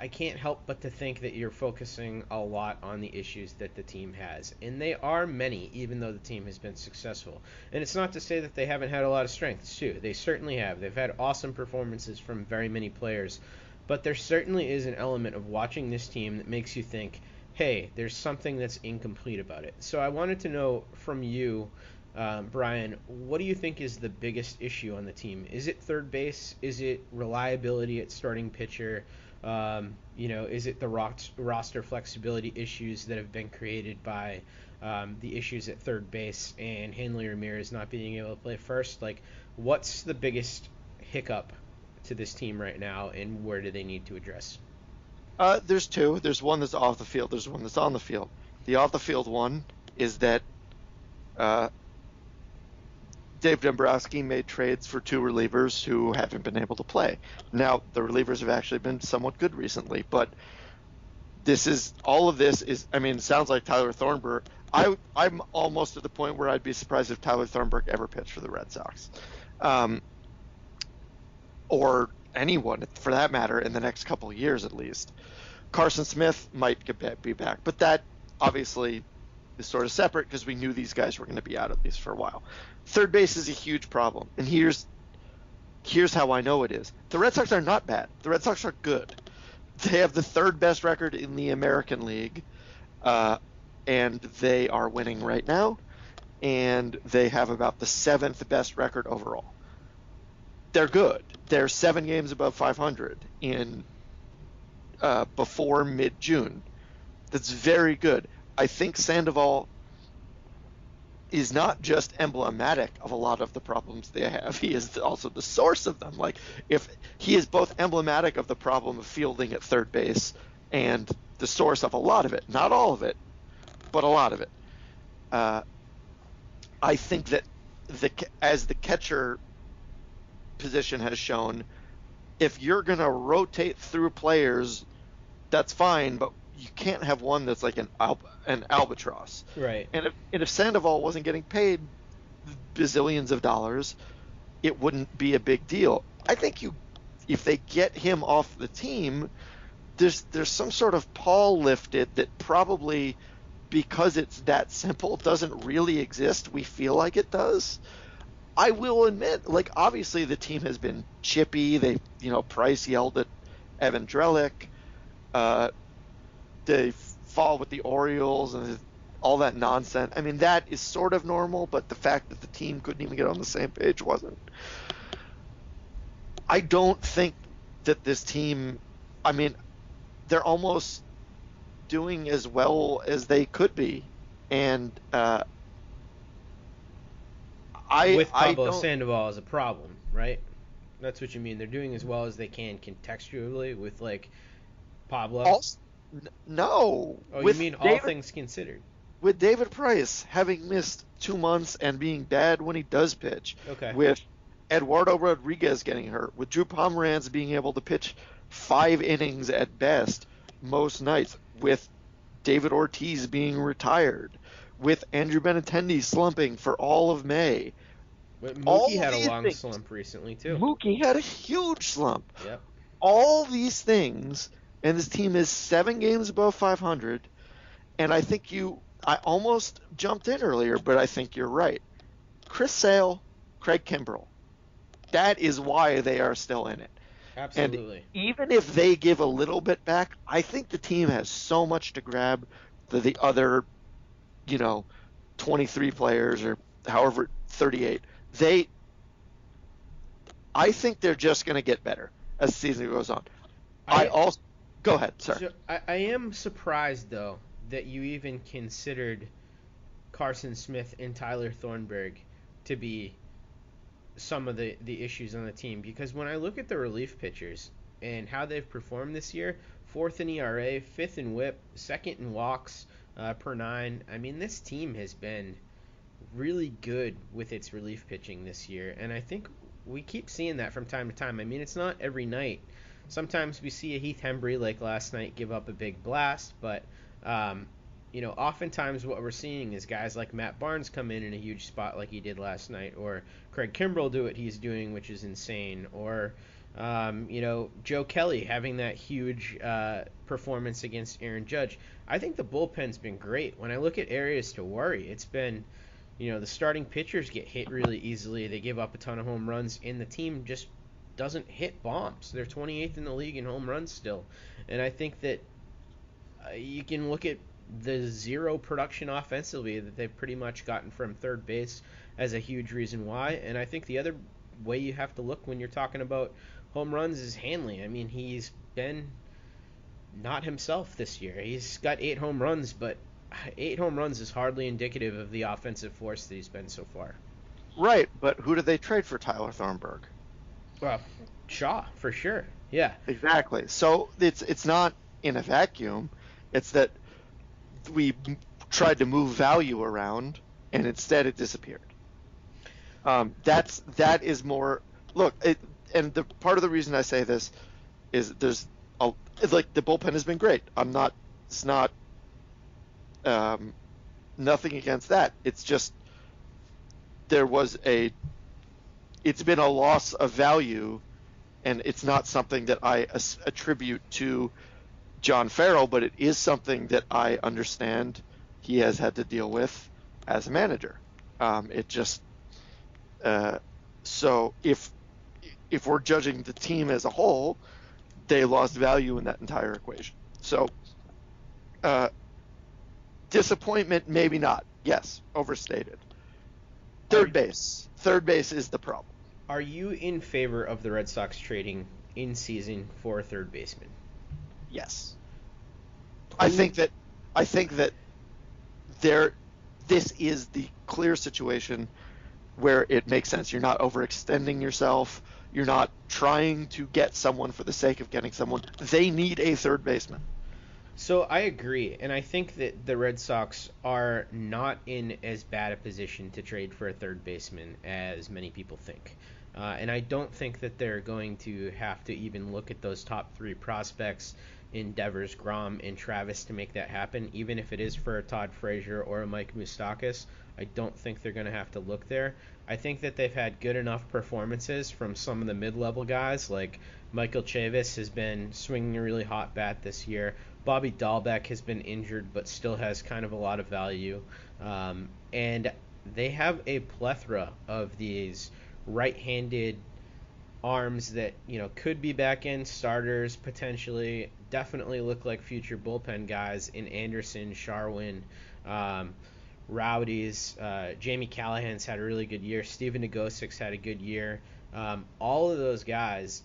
Speaker 1: I can't help but to think that you're focusing a lot on the issues that the team has. And they are many, even though the team has been successful. And it's not to say that they haven't had a lot of strengths, too. They certainly have. They've had awesome performances from very many players. But there certainly is an element of watching this team that makes you think, hey, there's something that's incomplete about it. So I wanted to know from you, um, Bryan, what do you think is the biggest issue on the team? Is it third base? Is it reliability at starting pitcher? Um, you know, is it the ros- roster flexibility issues that have been created by um, the issues at third base and Hanley Ramirez not being able to play first? Like, what's the biggest hiccup to this team right now, and where do they need to address?
Speaker 2: Uh, there's two. There's one that's off the field. There's one that's on the field. The off the field one is that uh, Dave Dombrowski made trades for two relievers who haven't been able to play. Now the relievers have actually been somewhat good recently, but this is all of this is. I mean, it sounds like Tyler Thornburg. I I'm almost at the point where I'd be surprised if Tyler Thornburg ever pitched for the Red Sox, um, or anyone for that matter in the next couple years at least. Carson Smith might be back, but that obviously is sort of separate because we knew these guys were going to be out at least for a while. Third base is a huge problem, and here's here's how I know it is. The Red Sox are not bad. The Red Sox are good. They have the third best record in the American League, uh, and they are winning right now, and they have about the seventh best record overall. They're good. They're seven games above 500 in uh, before mid June. That's very good. I think Sandoval is not just emblematic of a lot of the problems they have. He is also the source of them. Like if he is both emblematic of the problem of fielding at third base and the source of a lot of it, not all of it, but a lot of it. Uh, I think that the as the catcher position has shown, if you're going to rotate through players, that's fine, but you can't have one that's like an al- an albatross.
Speaker 1: Right.
Speaker 2: And if and if Sandoval wasn't getting paid bazillions of dollars, it wouldn't be a big deal. I think you if they get him off the team, there's there's some sort of pall lifted that probably because it's that simple doesn't really exist. We feel like it does. I will admit, like obviously the team has been chippy. They, you know, Price yelled at Evan Drellich. Uh, they fall with the Orioles and all that nonsense. I mean, that is sort of normal, but the fact that the team couldn't even get on the same page wasn't. I don't think that this team. I mean, they're almost doing as well as they could be, and uh, I
Speaker 1: with Pablo Sandoval as a problem, right? That's what you mean. They're doing as well as they can contextually with like Pablo.
Speaker 2: Also, no.
Speaker 1: oh,
Speaker 2: with
Speaker 1: you mean all
Speaker 2: David,
Speaker 1: things considered?
Speaker 2: with David Price having missed two months and being bad when he does pitch,
Speaker 1: Okay.
Speaker 2: with Eduardo Rodriguez getting hurt, with Drew Pomeranz being able to pitch five innings at best most nights, with David Ortiz being retired, with Andrew Benintendi slumping for all of May.
Speaker 1: But
Speaker 2: all
Speaker 1: Mookie had a long
Speaker 2: things-
Speaker 1: slump recently too.
Speaker 2: Mookie had a huge slump.
Speaker 1: Yep.
Speaker 2: all these things, and this team is seven games above 500. And I think you, I almost jumped in earlier, but I think you're right. Chris Sale, Craig Kimbrel. That is why they are still in it.
Speaker 1: Absolutely.
Speaker 2: And Even if they give a little bit back, I think the team has so much to grab that the other, you know, 23 players or however 38, they, I think they're just going to get better as the season goes on. I,
Speaker 1: I-
Speaker 2: also go ahead. sir.
Speaker 1: So I, I am surprised though that you even considered Carson Smith and Tyler Thornburg to be some of the, the issues on the team because when I look at the relief pitchers and how they've performed this year, fourth in ERA, fifth in WHIP, second in walks uh, per nine. I mean, this team has been really good with its relief pitching this year, and I think we keep seeing that from time to time. I mean, it's not every night. Sometimes we see a Heath Hembree like last night give up a big blast, but um, you know, oftentimes what we're seeing is guys like Matt Barnes come in in a huge spot like he did last night, or Craig Kimbrel do what he's doing, which is insane, or um, you know, Joe Kelly having that huge uh, performance against Aaron Judge. I think the bullpen's been great. When I look at areas to worry, it's been, you know, the starting pitchers get hit really easily. They give up a ton of home runs, and the team just doesn't hit bombs. They're 28th in the league in home runs still, and I think that uh, you can look at the zero production offensively that they've pretty much gotten from third base as a huge reason why. And I think the other way you have to look when you're talking about home runs is Hanley. I mean, he's been not himself this year. He's got eight home runs, but eight home runs is hardly indicative of the offensive force that he's been so far.
Speaker 2: Right, but who did they trade for Tyler Thornburg?
Speaker 1: Well, Shaw for sure. Yeah.
Speaker 2: Exactly. So it's it's not in a vacuum. It's that we tried to move value around, and instead it disappeared. Um, that's that is more. Look, it, and the part of the reason I say this is there's a, like the bullpen has been great. I'm not. It's not. Um, nothing against that. It's just there was a. It's been a loss of value and it's not something that I attribute to John Farrell, but it is something that I understand he has had to deal with as a manager. Um, it just uh, so if if we're judging the team as a whole, they lost value in that entire equation. So uh, disappointment, maybe not. Yes, overstated. Third base. Third base is the problem.
Speaker 1: Are you in favor of the Red Sox trading in season for a third baseman?
Speaker 2: Yes. I think that I think that there this is the clear situation where it makes sense. You're not overextending yourself. You're not trying to get someone for the sake of getting someone. They need a third baseman.
Speaker 1: So I agree, and I think that the Red Sox are not in as bad a position to trade for a third baseman as many people think. Uh, and I don't think that they're going to have to even look at those top three prospects in Devers, Groome, and Travis to make that happen. Even if it is for a Todd Frazier or a Mike Moustakas, I don't think they're going to have to look there. I think that they've had good enough performances from some of the mid-level guys, like Michael Chavis has been swinging a really hot bat this year. Bobby Dalbec has been injured, but still has kind of a lot of value. Um, and they have a plethora of these right-handed arms that you know could be back end starters potentially. Definitely look like future bullpen guys in Anderson, Shawaryn, um, Rowdies. Uh, Jamie Callahan's had a really good year. Stephen Nogosek's had a good year. Um, all of those guys,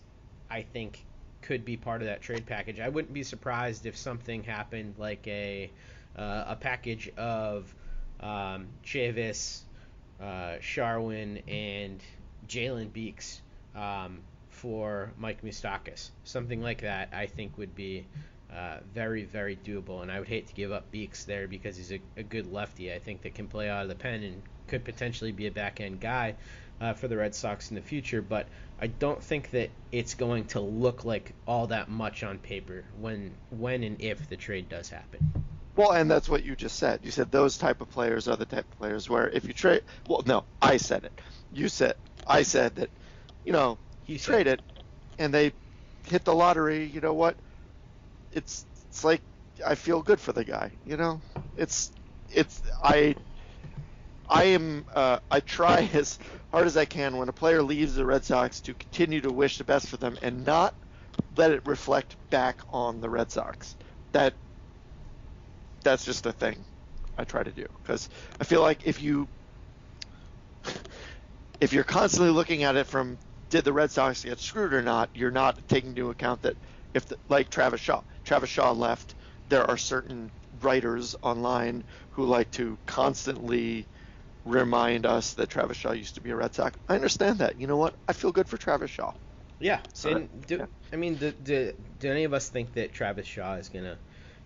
Speaker 1: I think, could be part of that trade package. I wouldn't be surprised if something happened like a uh, a package of um, Chavis, uh, Shawaryn and Jalen Beeks um, for Mike Moustakas. Something like that, I think, would be uh, very, very doable. And I would hate to give up Beeks there because he's a, a, good lefty. I think that can play out of the pen and could potentially be a back end guy uh, for the Red Sox in the future. But I don't think that it's going to look like all that much on paper when, when and if the trade does happen.
Speaker 2: Well, and that's what you just said. You said those type of players are the type of players where if you trade, well, no, I said it. You said, I said that, you know, you trade it, and they hit the lottery. You know what? It's it's like I feel good for the guy. You know, it's it's I I am uh, I try *laughs* as hard as I can when a player leaves the Red Sox to continue to wish the best for them and not let it reflect back on the Red Sox. That that's just a thing I try to do because I feel like if you if you're constantly looking at it from did the Red Sox get screwed or not, you're not taking into account that if the, like Travis Shaw, Travis Shaw left, there are certain writers online who like to constantly remind us that Travis Shaw used to be a Red Sox. I understand that. You know what? I feel good for Travis Shaw.
Speaker 1: Yeah. So, and do, yeah. I mean, do, do, do any of us think that Travis Shaw is gonna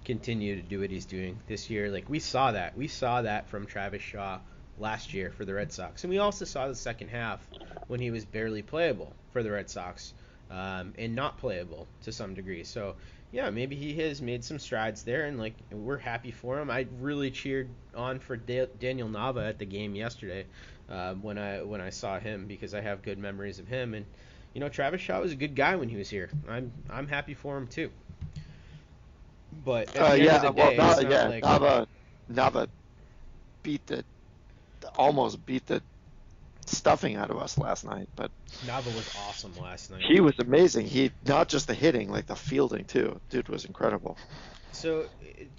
Speaker 1: continue to do what he's doing this year. Like we saw that. We saw that from Travis Shaw last year for the Red Sox. And we also saw the second half when he was barely playable for the Red Sox um, and not playable to some degree. So, yeah, maybe he has made some strides there, and like we're happy for him. I really cheered on for da- Daniel Nava at the game yesterday uh, when I when I saw him because I have good memories of him. And you know, Travis Shaw was a good guy when he was here. I'm I'm happy for him too. But uh, yeah, day, well, yeah, like,
Speaker 2: Nava, Nava beat the almost beat the stuffing out of us last night. But
Speaker 1: Nava was awesome last night.
Speaker 2: He was amazing. He not just the hitting, like the fielding too. Dude was incredible.
Speaker 1: So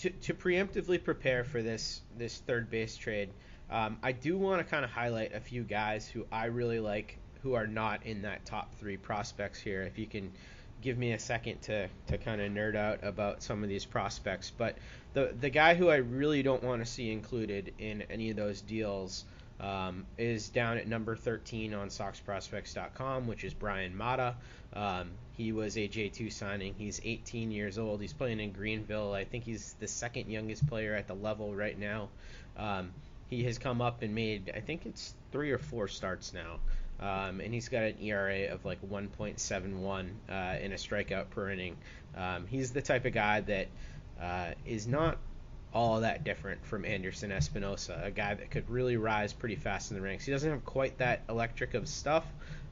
Speaker 1: to, to preemptively prepare for this this third base trade, um, I do want to kind of highlight a few guys who I really like who are not in that top three prospects here. If you can give me a second to, to kind of nerd out about some of these prospects. But the the guy who I really don't want to see included in any of those deals um, is down at number 13 on SoxProspects.com, which is Bryan Mata. Um, he was a J2 signing. He's 18 years old. He's playing in Greenville. I think he's the second youngest player at the level right now. Um, he has come up and made, I think it's three or four starts now. Um, and he's got an ERA of like 1.71 uh, in a strikeout per inning. Um, he's the type of guy that uh, is not all that different from Anderson Espinoza, a guy that could really rise pretty fast in the ranks. He doesn't have quite that electric of stuff,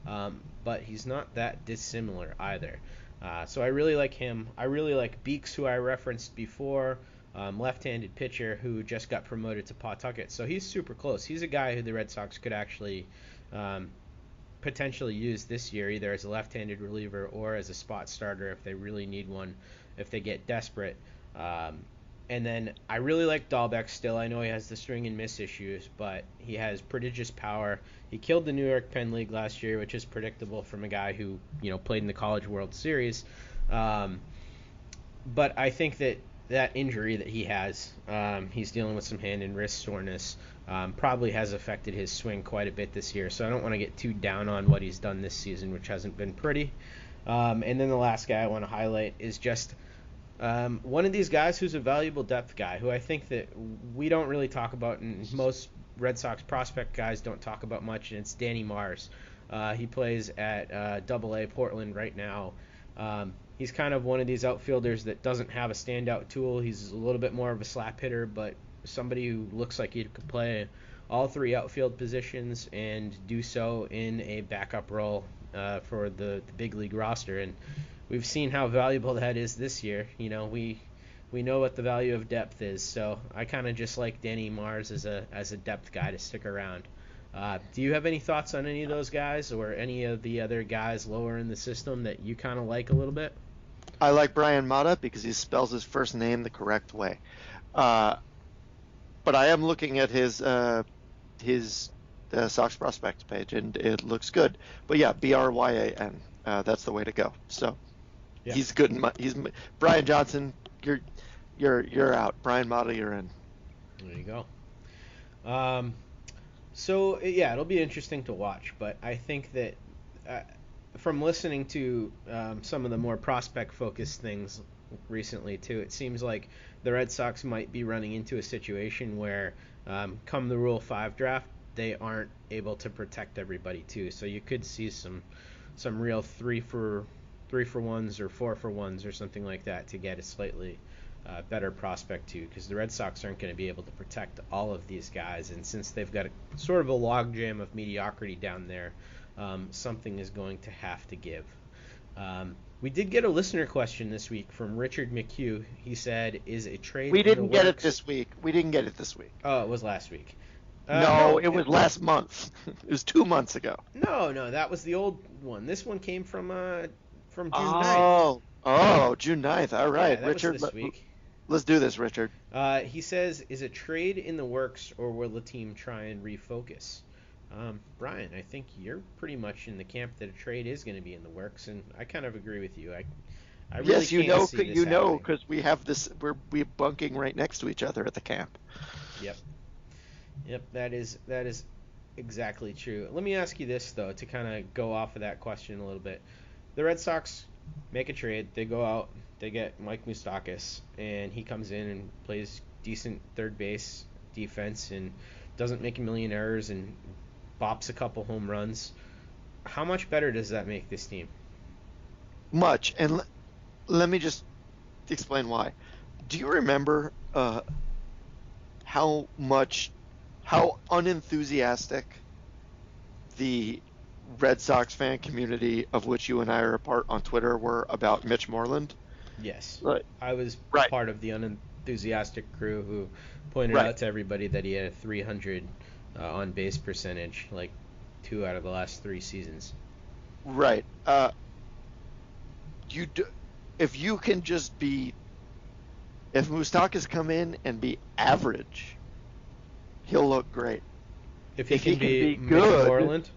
Speaker 1: um, but he's not that dissimilar either. Uh, so I really like him. I really like Beeks, who I referenced before, um, left-handed pitcher who just got promoted to Pawtucket. So he's super close. He's a guy who the Red Sox could actually um, potentially use this year, either as a left-handed reliever or as a spot starter if they really need one, if they get desperate. Um, and then I really like Dalbec still. I know he has the swing and miss issues, but he has prodigious power. He killed the New York Penn League last year, which is predictable from a guy who you know played in the College World Series. Um, but I think that that injury that he has, um, he's dealing with some hand and wrist soreness um, probably has affected his swing quite a bit this year. So I don't want to get too down on what he's done this season, which hasn't been pretty. Um, and then the last guy I want to highlight is just um, one of these guys who's a valuable depth guy, who I think that we don't really talk about, and most Red Sox prospect guys don't talk about much, and it's Danny Mars. Uh, he plays at uh, Double A Portland right now. Um, he's kind of one of these outfielders that doesn't have a standout tool. He's a little bit more of a slap hitter, but somebody who looks like he could play all three outfield positions and do so in a backup role uh, for the, the big league roster. And we've seen how valuable that is this year. You know, we we know what the value of depth is. So I kind of just like Danny Mars as a as a depth guy to stick around. Uh, do you have any thoughts on any of those guys or any of the other guys lower in the system that you kind of like a little bit?
Speaker 2: I like Bryan Mata because he spells his first name the correct way. Uh, but I am looking at his uh, his uh, Sox prospects page, and it looks good. But yeah, B R Y A N. Uh, that's the way to go. So yeah. he's good. In my, he's Brian Johnson. You're you're you're out. Bryan Mata, you're in.
Speaker 1: There you go. Um, So yeah, it'll be interesting to watch, but I think that uh, from listening to um, some of the more prospect-focused things recently too, it seems like the Red Sox might be running into a situation where, um, come the Rule Five draft, they aren't able to protect everybody too. So you could see some some real three for three for ones or four for ones or something like that to get a slightly uh, better prospect too, because the Red Sox aren't going to be able to protect all of these guys, and since they've got a, sort of a logjam of mediocrity down there, um, something is going to have to give. Um, we did get a listener question this week from Richard McHugh. He said, "Is a trade?"
Speaker 2: We didn't get
Speaker 1: works?
Speaker 2: it this week. We didn't get it this week.
Speaker 1: Oh, it was last week. Uh,
Speaker 2: no, it was last month. it was two months ago.
Speaker 1: No, no, that was the old one. This one came from uh from June 9th.
Speaker 2: Oh, oh, June 9th. All right,
Speaker 1: Yeah,
Speaker 2: Richard.
Speaker 1: this week.
Speaker 2: Let's do this, Richard.
Speaker 1: Uh, he says, "Is a trade in the works, or will the team try and refocus?" Um, Bryan, I think you're pretty much in the camp that a trade is going to be in the works, and I kind of agree with you. I, I really
Speaker 2: yes, you
Speaker 1: can't
Speaker 2: know,
Speaker 1: see this
Speaker 2: you know, because we have this. We're we bunking right next to each other at the camp.
Speaker 1: Yep. Yep, that is that is exactly true. Let me ask you this though, to kind of go off of that question a little bit. The Red Sox make a trade. They go out, they get Mike Moustakas, and he comes in and plays decent third base defense and doesn't make a million errors and bops a couple home runs. How much better does that make this team?
Speaker 2: Much, and l- let me just explain why. Do you remember uh, how much, how unenthusiastic the Red Sox fan community, of which you and I are a part on Twitter, were about Mitch Moreland?
Speaker 1: Yes.
Speaker 2: Right.
Speaker 1: I was
Speaker 2: Right.
Speaker 1: part of the unenthusiastic crew who pointed
Speaker 2: Right.
Speaker 1: out to everybody that he had a 300 uh, on base percentage, like two out of the last three seasons.
Speaker 2: Right. Uh, you do, if you can just be, if Moustakas come in and be average, he'll look great.
Speaker 1: If he,
Speaker 2: If
Speaker 1: can,
Speaker 2: he can
Speaker 1: be,
Speaker 2: be
Speaker 1: Mitch
Speaker 2: good,
Speaker 1: Moreland,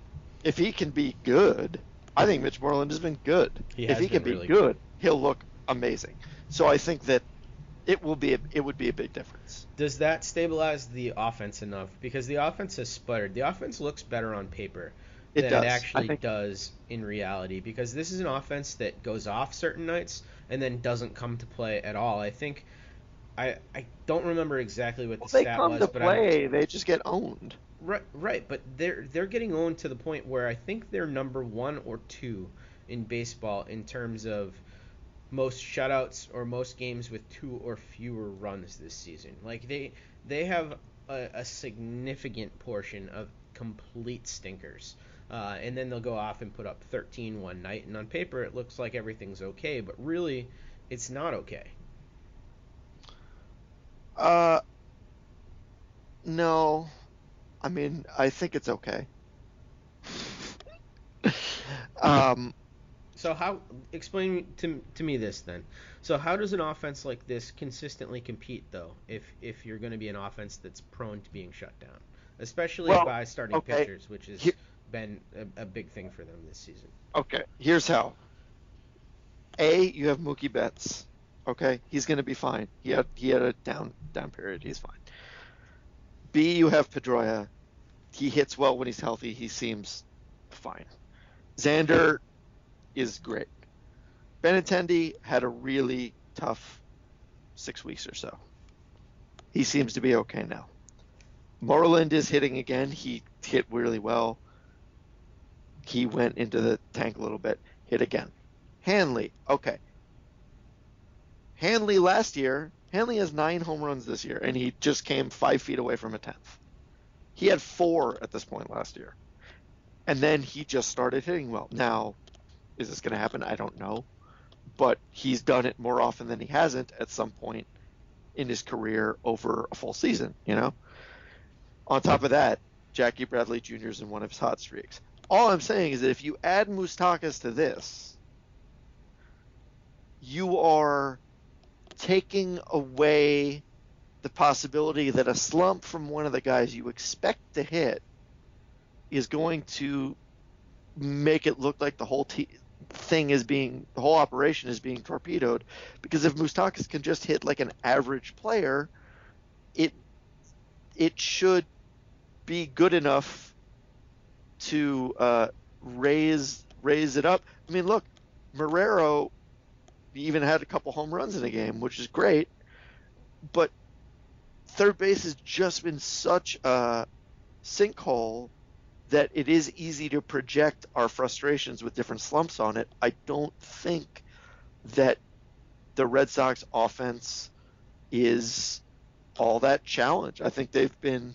Speaker 2: If he can be good, I think Mitch Moreland has been good.
Speaker 1: He
Speaker 2: if
Speaker 1: has
Speaker 2: he can
Speaker 1: been
Speaker 2: be
Speaker 1: really
Speaker 2: good, he'll look amazing. So I think that it will be a, it would be a big difference.
Speaker 1: does that stabilize the offense enough? Because the offense has sputtered. The offense looks better on paper
Speaker 2: It
Speaker 1: than
Speaker 2: does.
Speaker 1: it actually
Speaker 2: think-
Speaker 1: does in reality. Because this is an offense that goes off certain nights and then doesn't come to play at all. I think. I, I don't remember exactly what the
Speaker 2: they
Speaker 1: stat
Speaker 2: come
Speaker 1: was,
Speaker 2: to
Speaker 1: but
Speaker 2: play, they just get owned.
Speaker 1: Right, right, but they're they're getting owned to the point where I think they're number one or two in baseball in terms of most shutouts or most games with two or fewer runs this season. Like they they have a, a significant portion of complete stinkers. Uh, and then they'll go off and put up 13 one night, and on paper it looks like everything's okay, but really, it's not okay.
Speaker 2: Uh, no, I mean I think it's okay. *laughs* um,
Speaker 1: So how explain to to me this then? So how does an offense like this consistently compete though? If if you're going to be an offense that's prone to being shut down, especially
Speaker 2: Well,
Speaker 1: by starting
Speaker 2: okay.
Speaker 1: pitchers, which has
Speaker 2: Here-
Speaker 1: been a, a big thing for them this season.
Speaker 2: Okay, here's how. A, you have Mookie Betts. Okay, he's going to be fine. He had he had a down down period. He's fine. B, you have Pedroia. He hits well when he's healthy. He seems fine. Xander is great. Benintendi had a really tough six weeks or so. He seems to be okay now. Moreland is hitting again. He hit really well he went into the tank a little bit, hit again. Hanley, okay. Hanley last year, Hanley has nine home runs this year, and he just came five feet away from a tenth. He had four at this point last year. And then he just started hitting well. Now, is this going to happen? I don't know. But he's done it more often than he hasn't at some point in his career over a full season, you know? On top of that, Jackie Bradley Jr. is in one of his hot streaks all I'm saying is that if you add Moustakas to this, you are taking away the possibility that a slump from one of the guys you expect to hit is going to make it look like the whole thing is being the whole operation is being torpedoed because if Moustakas can just hit like an average player it it should be good enough to uh, raise raise it up. I mean, look, Marrero even had a couple home runs in a game, which is great, but third base has just been such a sinkhole that it is easy to project our frustrations with different slumps on it. I don't think that the Red Sox offense is all that challenge. I think they've been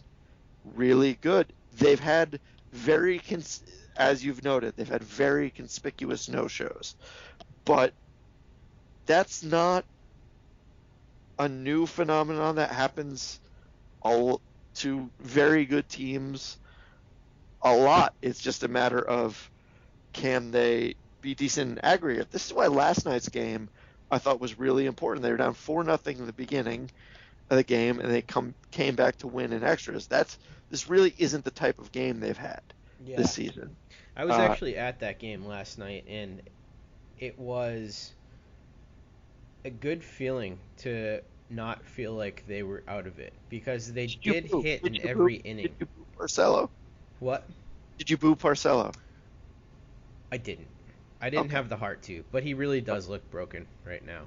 Speaker 2: really good. They've had very, cons- as you've noted, they've had very conspicuous no shows. But that's not a new phenomenon that happens all to very good teams a lot. It's just a matter of can they be decent in aggregate. This is why last night's game I thought was really important. They were down four nothing in the beginning of the game, and they come came back to win in extras. That's this really isn't the type of game they've had yeah. this season.
Speaker 1: I was uh, actually at that game last night, and it was a good feeling to not feel like they were out of it because they did, did hit did in every
Speaker 2: boo,
Speaker 1: inning.
Speaker 2: Did you boo Porcello?
Speaker 1: What?
Speaker 2: Did you boo Porcello?
Speaker 1: I didn't. I didn't okay. have the heart to, but he really does look broken right now.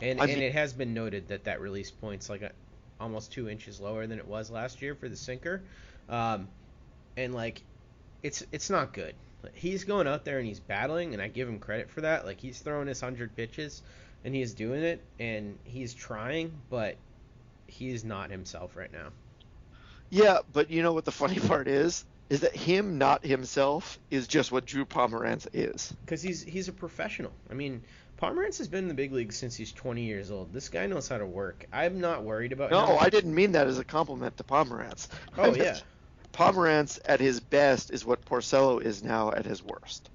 Speaker 1: And I mean, and it has been noted that that release point's like a, almost two inches lower than it was last year for the sinker, um, and like it's it's not good. He's going out there and he's battling, and I give him credit for that. Like he's throwing his hundred pitches, and he's doing it, and he's trying, but he's not himself right now.
Speaker 2: Yeah, but you know what the funny *laughs* part is? is that him not himself is just what Drew Pomeranz is.
Speaker 1: Because he's he's a professional. I mean, Pomeranz has been in the big leagues since he's 20 years old. This guy knows how to work. I'm not worried about
Speaker 2: no,
Speaker 1: him.
Speaker 2: I didn't mean that as a compliment to Pomeranz.
Speaker 1: Oh *laughs* yeah.
Speaker 2: Pomeranz at his best is what Porcello is now at his worst.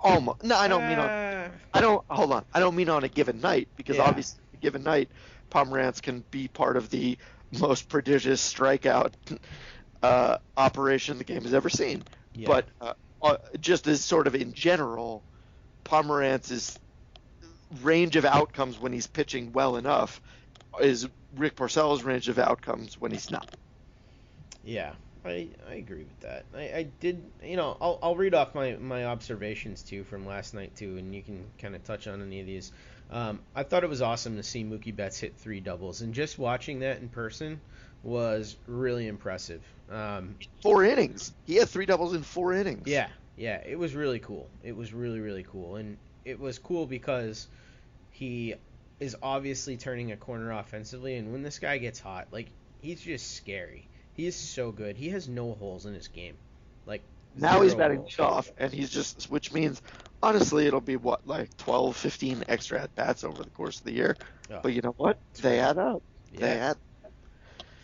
Speaker 2: Almost. No, I don't mean. Uh. I don't. Hold on. I don't mean on a given night because yeah. obviously, a given night, Pomeranz can be part of the most prodigious strikeout uh, operation the game has ever seen. Yeah. But uh, uh, just as sort of in general, Pomeranz's range of outcomes when he's pitching well enough is Rick Porcello's range of outcomes when he's not.
Speaker 1: Yeah, I, I agree with that. I, I did, you know, I'll, I'll read off my, my observations too from last night too, and you can kind of touch on any of these. Um, I thought it was awesome to see Mookie Betts hit three doubles, and just watching that in person was really impressive. Um,
Speaker 2: four innings. He had three doubles in four innings.
Speaker 1: Yeah, yeah. It was really cool. It was really really cool, and it was cool because he is obviously turning a corner offensively, and when this guy gets hot, like he's just scary. He is so good. He has no holes in his game. Like
Speaker 2: now he's batting off, and he's just which means honestly it'll be what like 12, 15 extra at bats over the course of the year. Oh. But you know what? They add up. Yeah. They add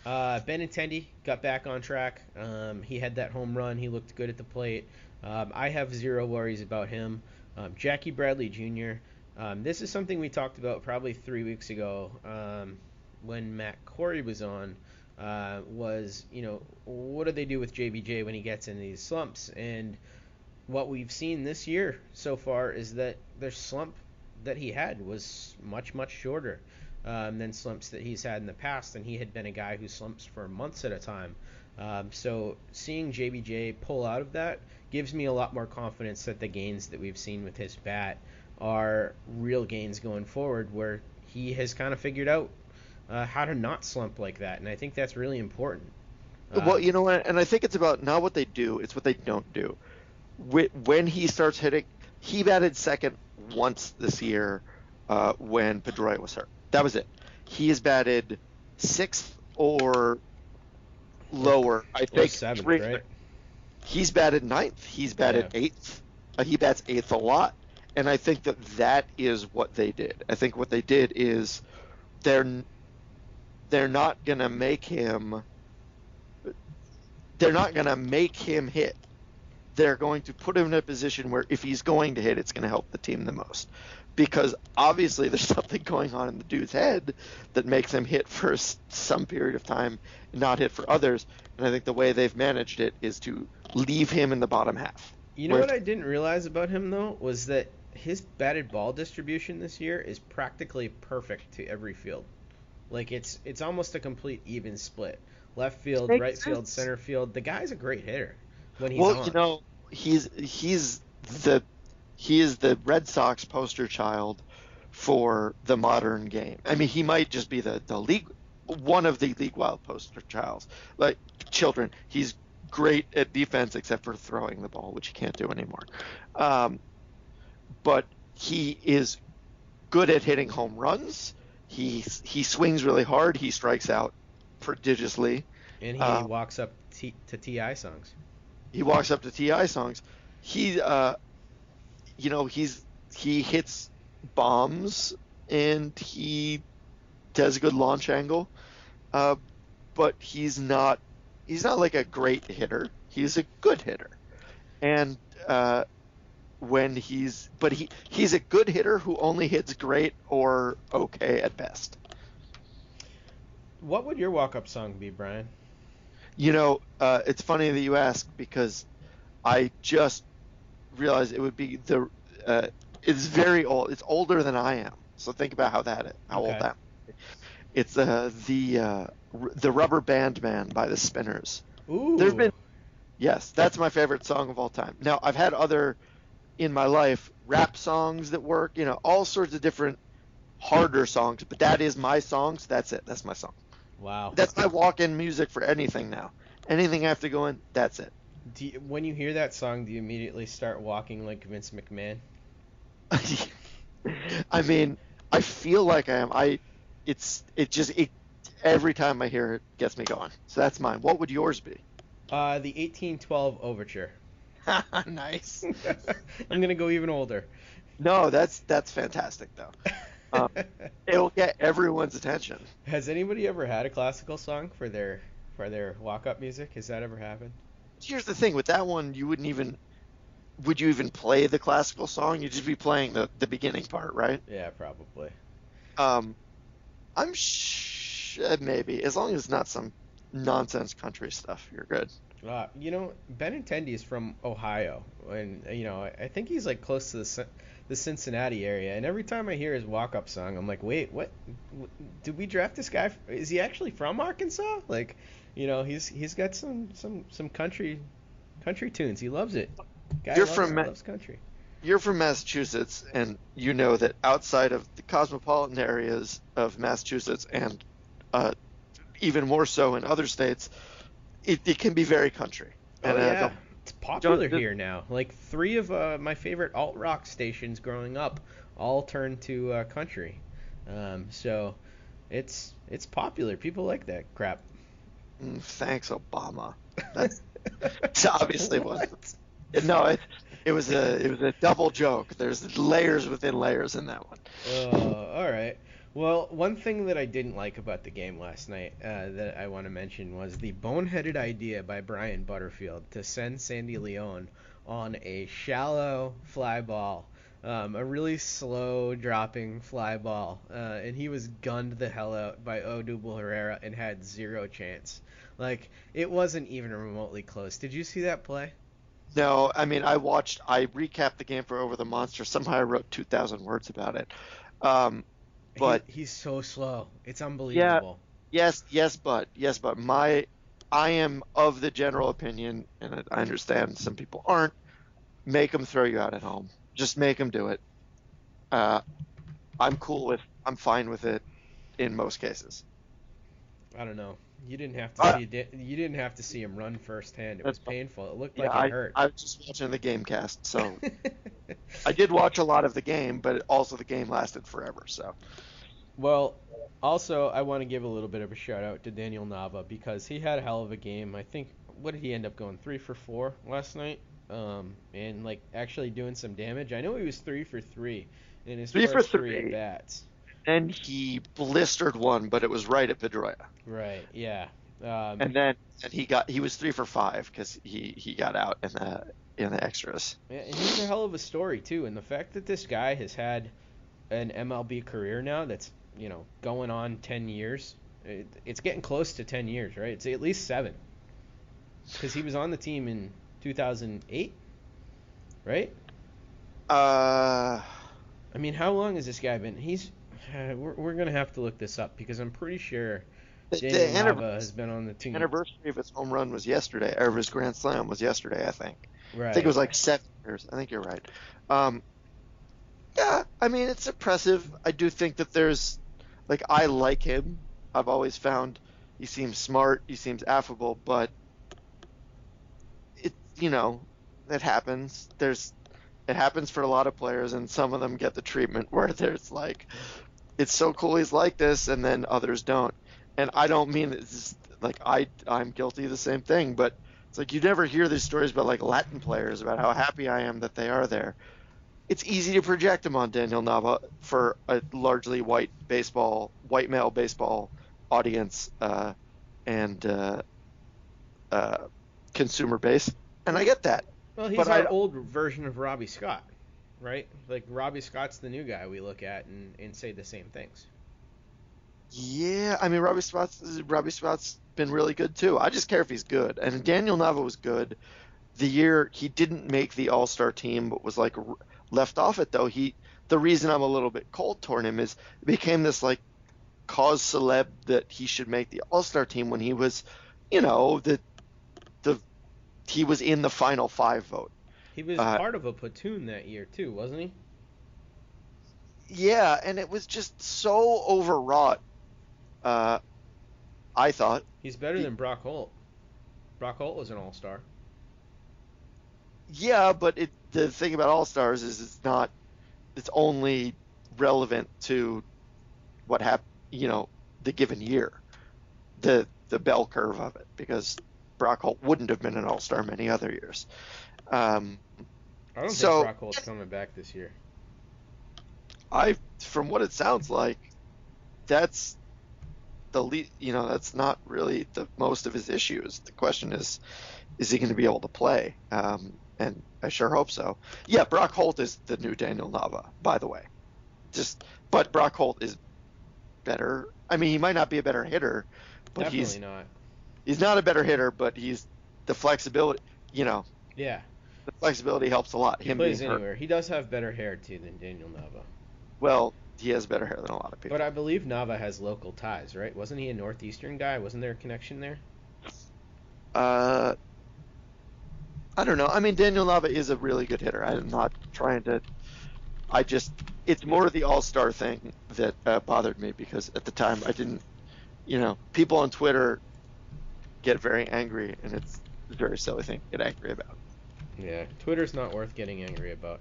Speaker 1: uh, Benintendi got back on track. Um, he had that home run. He looked good at the plate. Um, I have zero worries about him. Um, Jackie Bradley Jr. Um, this is something we talked about probably three weeks ago um, when Matt Corey was on. Uh, was you know what do they do with JBJ when he gets in these slumps? And what we've seen this year so far is that their slump that he had was much much shorter um, than slumps that he's had in the past, and he had been a guy who slumps for months at a time. Um, so seeing JBJ pull out of that gives me a lot more confidence that the gains that we've seen with his bat are real gains going forward, where he has kind of figured out uh, how to not slump like that, and I think that's really important.
Speaker 2: Uh, well, you know, and I think it's about not what they do; it's what they don't do. When he starts hitting, he batted second once this year uh, when Pedroia was hurt. That was it. He has batted sixth or lower. I think.
Speaker 1: Seventh, right?
Speaker 2: He's batted ninth. He's batted yeah. eighth. Uh, he bats eighth a lot, and I think that that is what they did. I think what they did is they're they're not gonna make him. They're not gonna make him hit. They're going to put him in a position where if he's going to hit, it's going to help the team the most because obviously *laughs* there's something going on in the dude's head that makes him hit for some period of time and not hit for others. And I think the way they've managed it is to leave him in the bottom half.
Speaker 1: You know what I didn't realize about him though was that his batted ball distribution this year is practically perfect to every field. Like it's it's almost a complete even split. left field,
Speaker 2: Makes
Speaker 1: right field, center field. The guy's a great hitter when he's
Speaker 2: well,
Speaker 1: on.
Speaker 2: you know, he's he's the he is the Red Sox poster child for the modern game. I mean, he might just be the the league one of the league wild poster childs, like children. He's great at defense except for throwing the ball, which he can't do anymore. Um, but he is good at hitting home runs. He he swings really hard. He strikes out prodigiously.
Speaker 1: and he
Speaker 2: uh,
Speaker 1: walks up t- to Ti songs.
Speaker 2: he walks up to Ti songs. He, uh, you know, he's he hits bombs and he does a good launch angle, uh, but he's not he's not like a great hitter. He's a good hitter, and uh, when he's but he he's a good hitter who only hits great or okay at best.
Speaker 1: What would your walk-up song be, Bryan?
Speaker 2: You know, uh, it's funny that you ask because I just realized it would be the. Uh, it's very old. It's older than I am. So think about how that how
Speaker 1: Okay.
Speaker 2: old that. It's uh, the uh, the Rubber Band Man by the Spinners.
Speaker 1: Ooh.
Speaker 2: There's been yes, that's my favorite song of all time. Now I've had other in my life rap songs that work. You know, all sorts of different harder songs, but that is my song. So that's it. That's my song.
Speaker 1: Wow.
Speaker 2: That's my walk-in music for anything now. Anything I have to go in, that's it.
Speaker 1: Do you, when you hear that song, do you immediately start walking like Vince McMahon? *laughs*
Speaker 2: I mean, I feel like I am. I, it's it just it every time I hear it gets me going. So that's mine. What would yours be?
Speaker 1: Uh, the 1812 Overture. *laughs*
Speaker 2: nice. *laughs*
Speaker 1: I'm gonna go even older.
Speaker 2: No, that's that's fantastic though. *laughs* Um, It'll get everyone's attention.
Speaker 1: Has anybody ever had a classical song for their for their walk-up music? Has that ever happened?
Speaker 2: Here's the thing with that one, you wouldn't even would you even play the classical song? You'd just be playing the the beginning part, right?
Speaker 1: Yeah, probably.
Speaker 2: Um, I'm sh- maybe as long as it's not some nonsense country stuff, you're good.
Speaker 1: Uh, you know, Benintendi is from Ohio, and you know, I think he's like close to the the Cincinnati area. And every time I hear his walk-up song, I'm like, wait, what? Did we draft this guy? Is he actually from Arkansas? Like, you know, he's he's got some some some country country tunes. He loves it. Guy
Speaker 2: You're
Speaker 1: loves,
Speaker 2: from Ma-
Speaker 1: loves country.
Speaker 2: You're from Massachusetts, and you know that outside of the cosmopolitan areas of Massachusetts, and uh, even more so in other states, it, it can be very country.
Speaker 1: Oh
Speaker 2: And, uh,
Speaker 1: yeah,
Speaker 2: don't-
Speaker 1: it's popular
Speaker 2: don't-
Speaker 1: here now. Like three of uh, my favorite alt rock stations growing up all turned to uh, country. Um, so it's it's popular. People like that crap.
Speaker 2: mm, thanks, Obama. *laughs* That's It's obviously
Speaker 1: What?
Speaker 2: wasn't. no, it, it was a it was a double joke. There's layers within layers in that one.
Speaker 1: Uh, all right. Well, one thing that I didn't like about the game last night uh, that I want to mention was the boneheaded idea by Brian Butterfield to send Sandy Leon on a shallow fly ball, um, a really slow dropping fly ball, uh, and he was gunned the hell out by Odubel Herrera and had zero chance. Like it wasn't even remotely close. Did you see that play?
Speaker 2: No, I mean I watched. I recapped the game for Over the Monster. Somehow I wrote two thousand words about it. Um, But-
Speaker 1: he, he's so slow. It's unbelievable.
Speaker 2: Yeah, Yes, yes, but yes, but my I am of the general opinion, and I- I understand some people aren't. Make them throw you out at home. Just make them do it. Uh, I'm cool with. I'm fine with it in most cases.
Speaker 1: I don't know. You didn't have to
Speaker 2: Uh,
Speaker 1: see you didn't have to see him run firsthand. It was painful. It looked
Speaker 2: Yeah,
Speaker 1: like
Speaker 2: I,
Speaker 1: it hurt.
Speaker 2: I was just watching the game cast, so *laughs* I did watch a lot of the game, but also the game lasted forever. So
Speaker 1: well, also I want to give a little bit of a shout out to Daniel Nava because he had a hell of a game. I think what did he end up going three for four last night? Um, and like actually doing some damage. I know he was three for three in his
Speaker 2: Three
Speaker 1: first
Speaker 2: for
Speaker 1: three
Speaker 2: three.
Speaker 1: at bats.
Speaker 2: Then he blistered one, but it was right at Pedroia,
Speaker 1: Right. Yeah. Um,
Speaker 2: and then and he got he was three for five because he he got out in the in the extras.
Speaker 1: Yeah, and he's a hell of a story too. And the fact that this guy has had an MLB career now that's you know going on ten years, it, it's getting close to ten years, right? It's at least seven. Because he was on the team in 2008, right?
Speaker 2: Uh,
Speaker 1: I mean, how long has this guy been? He's uh, we're, we're gonna have to look this up because I'm pretty sure Daniel Nava has been on the team.
Speaker 2: anniversary of his home run was yesterday, or of his grand slam was yesterday, I think.
Speaker 1: Right.
Speaker 2: I think it was like seven years. I think you're right. Um, yeah, I mean it's impressive. I do think that there's, like, I like him. I've always found he seems smart. He seems affable, but it, you know, it happens. There's, it happens for a lot of players, and some of them get the treatment where there's like, it's so cool he's like this, and then others don't. And I don't mean it's like I I'm guilty of the same thing, but it's like you never hear these stories about like Latin players about how happy I am that they are there. It's easy to project them on Daniel Nava for a largely white baseball, white male baseball audience uh, and uh, uh, consumer base, and I get that.
Speaker 1: well, he's
Speaker 2: but
Speaker 1: our
Speaker 2: I-
Speaker 1: old version of Robby Scott, right? Like Robby Scott's the new guy we look at and, and say the same things.
Speaker 2: Yeah, I mean Robby Scott's Robby Scott's been really good too. I just care if he's good. And Daniel Nava was good. The year he didn't make the All Star team, but was like left off it though. He the reason I'm a little bit cold toward him is it became this like cause celeb that he should make the All Star team when he was, you know, the the he was in the final five vote.
Speaker 1: He was
Speaker 2: Uh,
Speaker 1: part of a platoon that year too, wasn't he?
Speaker 2: Yeah, and it was just so overwrought. Uh, I thought.
Speaker 1: He's better
Speaker 2: He-
Speaker 1: than Brock Holt. Brock Holt was an All Star.
Speaker 2: Yeah, but it the thing about All Stars is it's not it's only relevant to what happened, you know, the given year. The the bell curve of it because Brock Holt wouldn't have been an All Star many other years. Um,
Speaker 1: I don't
Speaker 2: So-
Speaker 1: think Brock Holt's coming back this year.
Speaker 2: I from what it sounds like, that's the le- you know that's not really the most of his issues. The question is, is he going to be able to play? Um, and I sure hope so. Yeah, Brock Holt is the new Daniel Nava, by the way. Just but Brock Holt is better. I mean, he might not be a better hitter, but
Speaker 1: Definitely
Speaker 2: he's
Speaker 1: not.
Speaker 2: he's not a better hitter, but he's the flexibility. You know,
Speaker 1: Yeah,
Speaker 2: the flexibility helps a lot.
Speaker 1: he
Speaker 2: Him
Speaker 1: plays
Speaker 2: being hurt.
Speaker 1: anywhere. He does have better hair too than Daniel Nava.
Speaker 2: Well, he has better hair than a lot of people.
Speaker 1: But I believe Nava has local ties, right? Wasn't he a northeastern guy? Wasn't there a connection there?
Speaker 2: Uh, I don't know. I mean, Daniel Nava is a really good hitter. I'm not trying to. I just, it's more the All Star thing that uh, bothered me because at the time I didn't, you know, people on Twitter get very angry, and it's a very silly thing to get angry about.
Speaker 1: Yeah, Twitter's not worth getting angry about.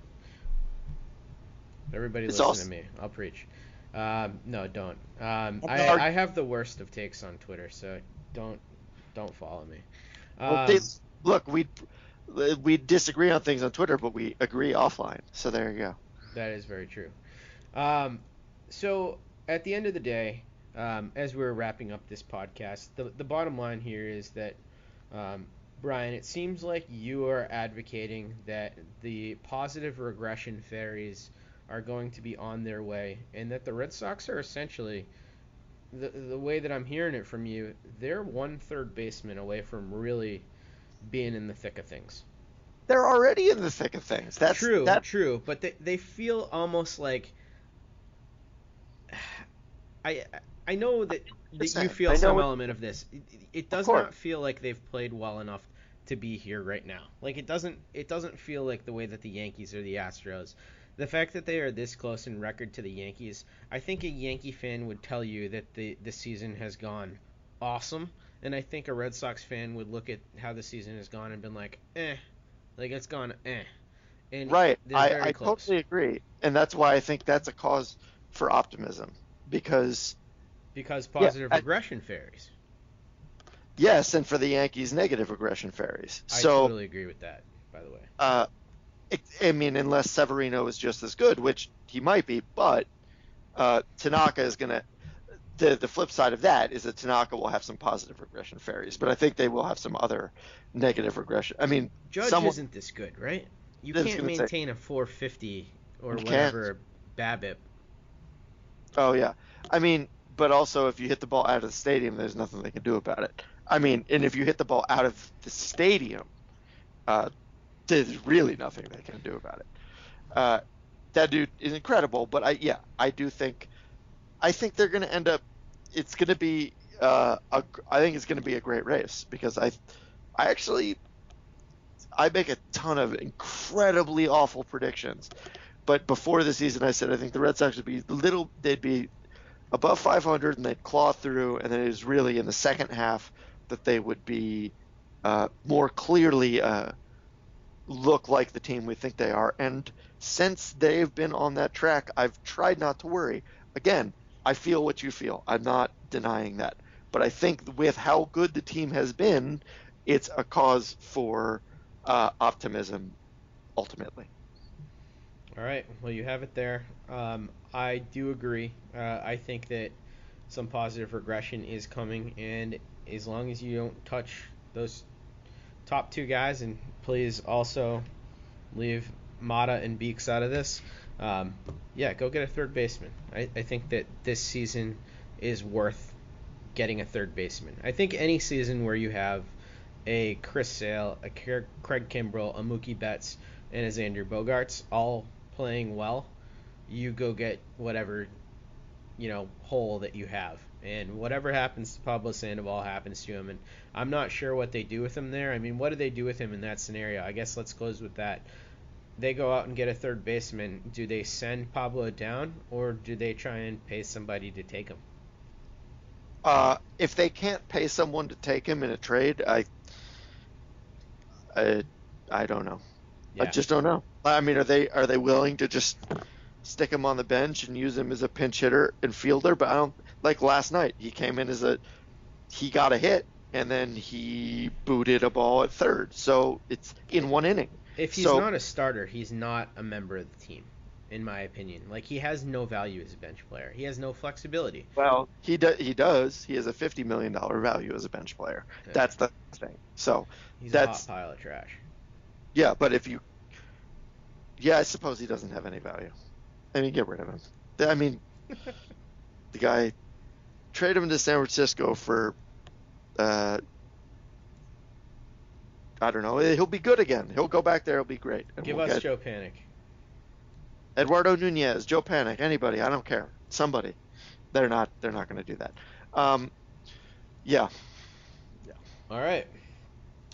Speaker 1: Everybody
Speaker 2: It's
Speaker 1: listen
Speaker 2: also-
Speaker 1: to me. I'll preach. Um, no, don't. Um, I, I have the worst of takes on Twitter, so don't don't follow me.
Speaker 2: Well,
Speaker 1: Um,
Speaker 2: they, look, we we disagree on things on Twitter, but we agree offline. So there you go.
Speaker 1: That is very true. Um, so at the end of the day, um, as we're wrapping up this podcast, the the bottom line here is that, um, Bryan, it seems like you are advocating that the positive regression fairies are going to be on their way, and that the Red Sox are essentially. The, the way that I'm hearing it from you, they're one third baseman away from really being in the thick of things.
Speaker 2: They're already in the thick of things. That's
Speaker 1: true,
Speaker 2: That,
Speaker 1: true, but they they feel almost like *sighs* I I know that, that you feel some element of this. It, it does not feel like they've played well enough to be here right now. Like it doesn't it doesn't feel like the way that the Yankees or the Astros. The fact that they are this close in record to the Yankees, I think a Yankee fan would tell you that the the season has gone awesome, and I think a Red Sox fan would look at how the season has gone and been like, eh, like it's gone eh. And
Speaker 2: Right. I, I
Speaker 1: close.
Speaker 2: totally agree. And that's why I think that's a cause for optimism. Because,
Speaker 1: Because positive
Speaker 2: I-
Speaker 1: regression fairies.
Speaker 2: yes, and for the Yankees, negative regression fairies.
Speaker 1: I
Speaker 2: So,
Speaker 1: totally agree with that, by the way.
Speaker 2: uh, it, I mean, unless Severino is just as good, which he might be, but uh, Tanaka is going to. The, the flip side of that is that Tanaka will have some positive regression fairies, but I think they will have some other negative regression. I mean,
Speaker 1: Judge
Speaker 2: someone-
Speaker 1: isn't this good, right? You can't
Speaker 2: gonna say-
Speaker 1: maintain a 450 or whatever BABIP.
Speaker 2: Oh yeah, I mean, but also if you hit the ball out of the stadium, there's nothing they can do about it. I mean, and if you hit the ball out of the stadium, uh, there's really nothing they can do about it. Uh, that dude is incredible, but I yeah, I do think, I think they're gonna end up. It's gonna be uh, a, I think it's going to be a great race because I, I actually, I make a ton of incredibly awful predictions, but before the season I said I think the Red Sox would be little, they'd be above 500 and they'd claw through, and then it was really in the second half that they would be uh, more clearly uh, look like the team we think they are. And since they've been on that track, I've tried not to worry. Again, I feel what you feel. I'm not denying that. But I think with how good the team has been, it's a cause for uh, optimism ultimately.
Speaker 1: All right. Well, you have it there. Um, I do agree. Uh, I think that some positive regression is coming, and as long as you don't touch those top two guys, and please also leave Mata and Beeks out of this, um, yeah, go get a third baseman. I, I think that this season is worth getting a third baseman. I think any season where you have a Chris Sale, a Craig Kimbrel, a Mookie Betts, and a Xander Bogaerts all playing well, you go get whatever you know hole that you have, and whatever happens to Pablo Sandoval happens to him. And I'm not sure what they do with him there. I mean, what do they do with him in that scenario? I guess let's close with that. They go out and get a third baseman. Do they send Pablo down, or do they try and pay somebody to take him?
Speaker 2: Uh, if they can't pay someone to take him in a trade, I, I, I don't know. Yeah. I just don't know. I mean, are they are they willing to just stick him on the bench and use him as a pinch hitter and fielder? But I don't like last night. He came in as a he got a hit and then he booted a ball at third. So it's in one inning.
Speaker 1: If he's
Speaker 2: so,
Speaker 1: not a starter, he's not a member of the team, in my opinion. Like he has no value as a bench player. He has no flexibility.
Speaker 2: Well, he does. He does. He has a fifty million dollar value as a bench player. Okay. That's the thing. So
Speaker 1: he's
Speaker 2: that's,
Speaker 1: a hot pile of trash.
Speaker 2: Yeah, but if you, yeah, I suppose he doesn't have any value. I mean, get rid of him. I mean, *laughs* the guy trade him to San Francisco for, uh, I don't know. He'll be good again. He'll go back there. He'll be great.
Speaker 1: Give we'll us Joe Panik.
Speaker 2: Eduardo Nunez, Joe Panik, anybody. I don't care. Somebody. They're not. They're not going to do that. Um, yeah.
Speaker 1: Yeah. All right.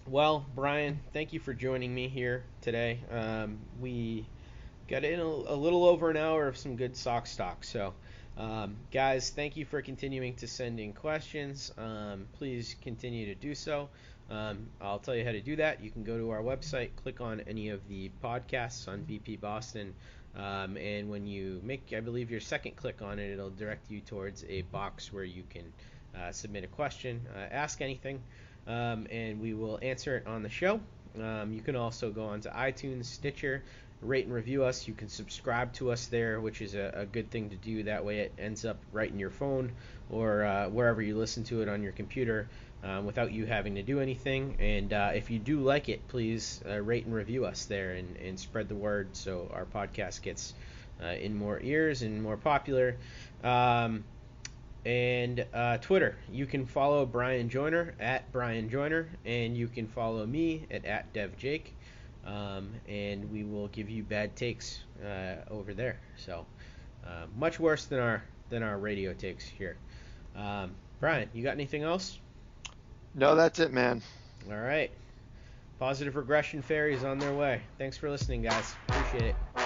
Speaker 1: Well, Bryan, thank you for joining me here today. Um, we got in a, a, little over an hour of some good sock stock. So, um, guys, thank you for continuing to send in questions. Um, please continue to do so. Um, I'll tell you how to do that. You can go to our website, click on any of the podcasts on BP Boston, um, and when you make, I believe, your second click on it, it'll direct you towards a box where you can uh, submit a question, uh, ask anything, um, and we will answer it on the show. Um, you can also go onto iTunes, Stitcher, rate and review us. You can subscribe to us there, which is a, a good thing to do. That way, it ends up right in your phone or uh, wherever you listen to it on your computer um, without you having to do anything. And uh, if you do like it, please uh, rate and review us there and, and spread the word so our podcast gets uh, in more ears and more popular. Um, and uh, Twitter, you can follow Bryan Joiner at Bryan Joiner, and you can follow me at, at DevJake um, and we will give you bad takes uh, over there. So uh, much worse than our than our radio takes here. Um, Bryan, you got anything else?
Speaker 2: No, that's it, man.
Speaker 1: All right. Positive regression fairies on their way. Thanks for listening, guys. Appreciate it.